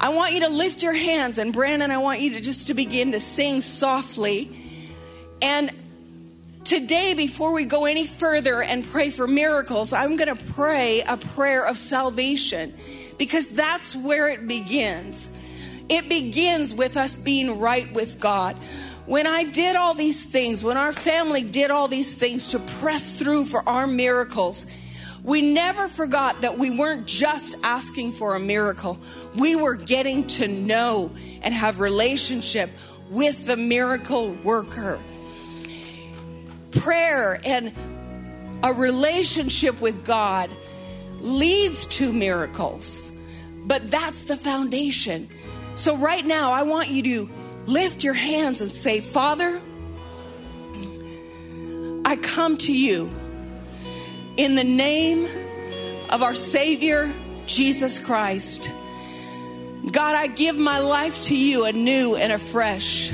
I want you to lift your hands and Brandon, I want you to just to begin to sing softly. And Today, before we go any further and pray for miracles, I'm going to pray a prayer of salvation because that's where it begins. It begins with us being right with God. When I did all these things, when our family did all these things to press through for our miracles, we never forgot that we weren't just asking for a miracle. We were getting to know and have relationship with the miracle worker prayer and a relationship with God leads to miracles. But that's the foundation. So, right now, I want you to lift your hands and say, Father, I come to you in the name of our Savior, Jesus Christ. God, I give my life to you anew and afresh.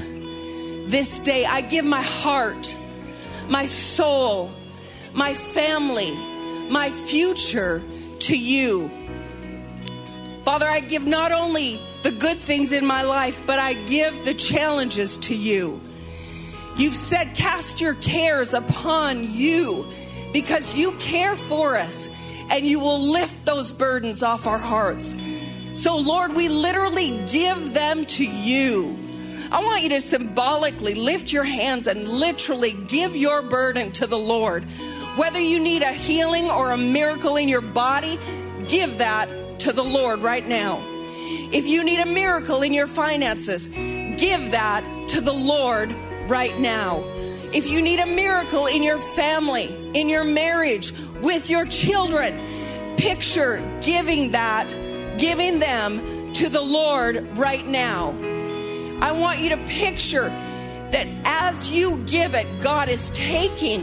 This day, I give my heart my soul, my family, my future to you. Father, I give not only the good things in my life, but I give the challenges to you. You've said, cast your cares upon you because you care for us and you will lift those burdens off our hearts. So, Lord, we literally give them to you. I want you to symbolically lift your hands and literally give your burden to the Lord. Whether you need a healing or a miracle in your body, give that to the Lord right now. If you need a miracle in your finances, give that to the Lord right now. If you need a miracle in your family, in your marriage, with your children, picture giving that, giving them to the Lord right now. I want you to picture that as you give it, God is taking.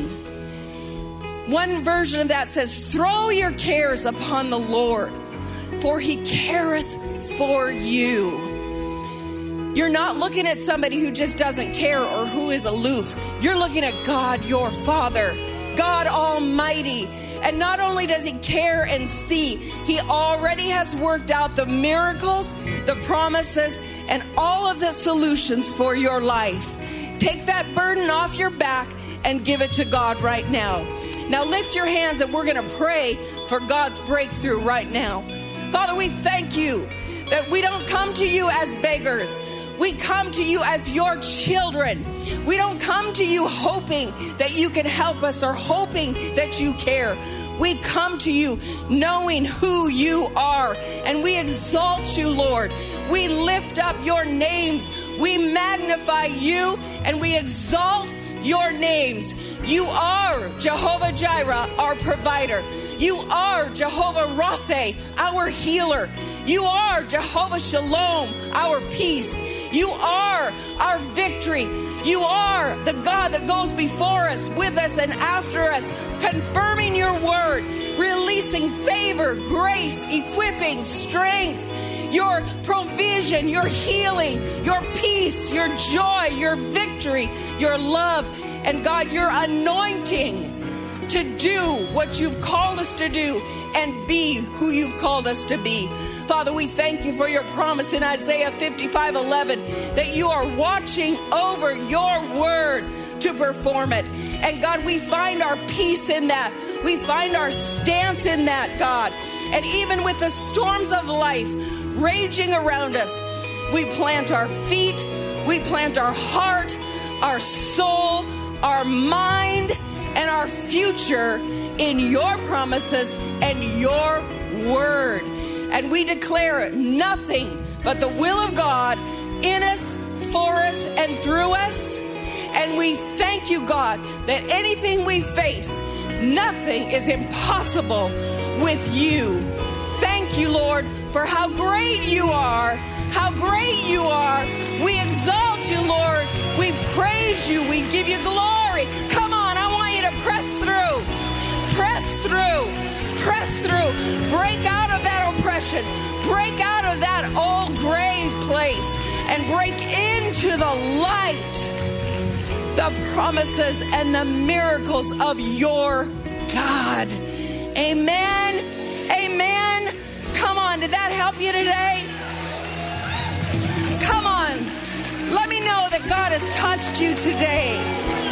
One version of that says, Throw your cares upon the Lord, for he careth for you. You're not looking at somebody who just doesn't care or who is aloof. You're looking at God, your Father, God Almighty. And not only does He care and see, He already has worked out the miracles, the promises, and all of the solutions for your life. Take that burden off your back and give it to God right now. Now lift your hands and we're going to pray for God's breakthrough right now. Father, we thank you that we don't come to you as beggars. We come to you as your children. We don't come to you hoping that you can help us or hoping that you care. We come to you knowing who you are and we exalt you, Lord. We lift up your names. We magnify you and we exalt your names. You are Jehovah Jireh, our provider. You are Jehovah Rapha, our healer. You are Jehovah Shalom, our peace. You are our victory. You are the God that goes before us, with us, and after us, confirming your word, releasing favor, grace, equipping, strength, your provision, your healing, your peace, your joy, your victory, your love, and God, your anointing to do what you've called us to do and be who you've called us to be. Father, we thank you for your promise in Isaiah 55 11 that you are watching over your word to perform it. And God, we find our peace in that. We find our stance in that, God. And even with the storms of life raging around us, we plant our feet, we plant our heart, our soul, our mind, and our future in your promises and your word. And we declare nothing but the will of God in us, for us, and through us. And we thank you, God, that anything we face, nothing is impossible with you. Thank you, Lord, for how great you are. How great you are. We exalt you, Lord. We praise you. We give you glory. Come on, I want you to press through. Press through. Press through. Break out of that oppression. Break out of that old grave place and break into the light the promises and the miracles of your God. Amen. Amen. Come on, did that help you today? Come on. Let me know that God has touched you today.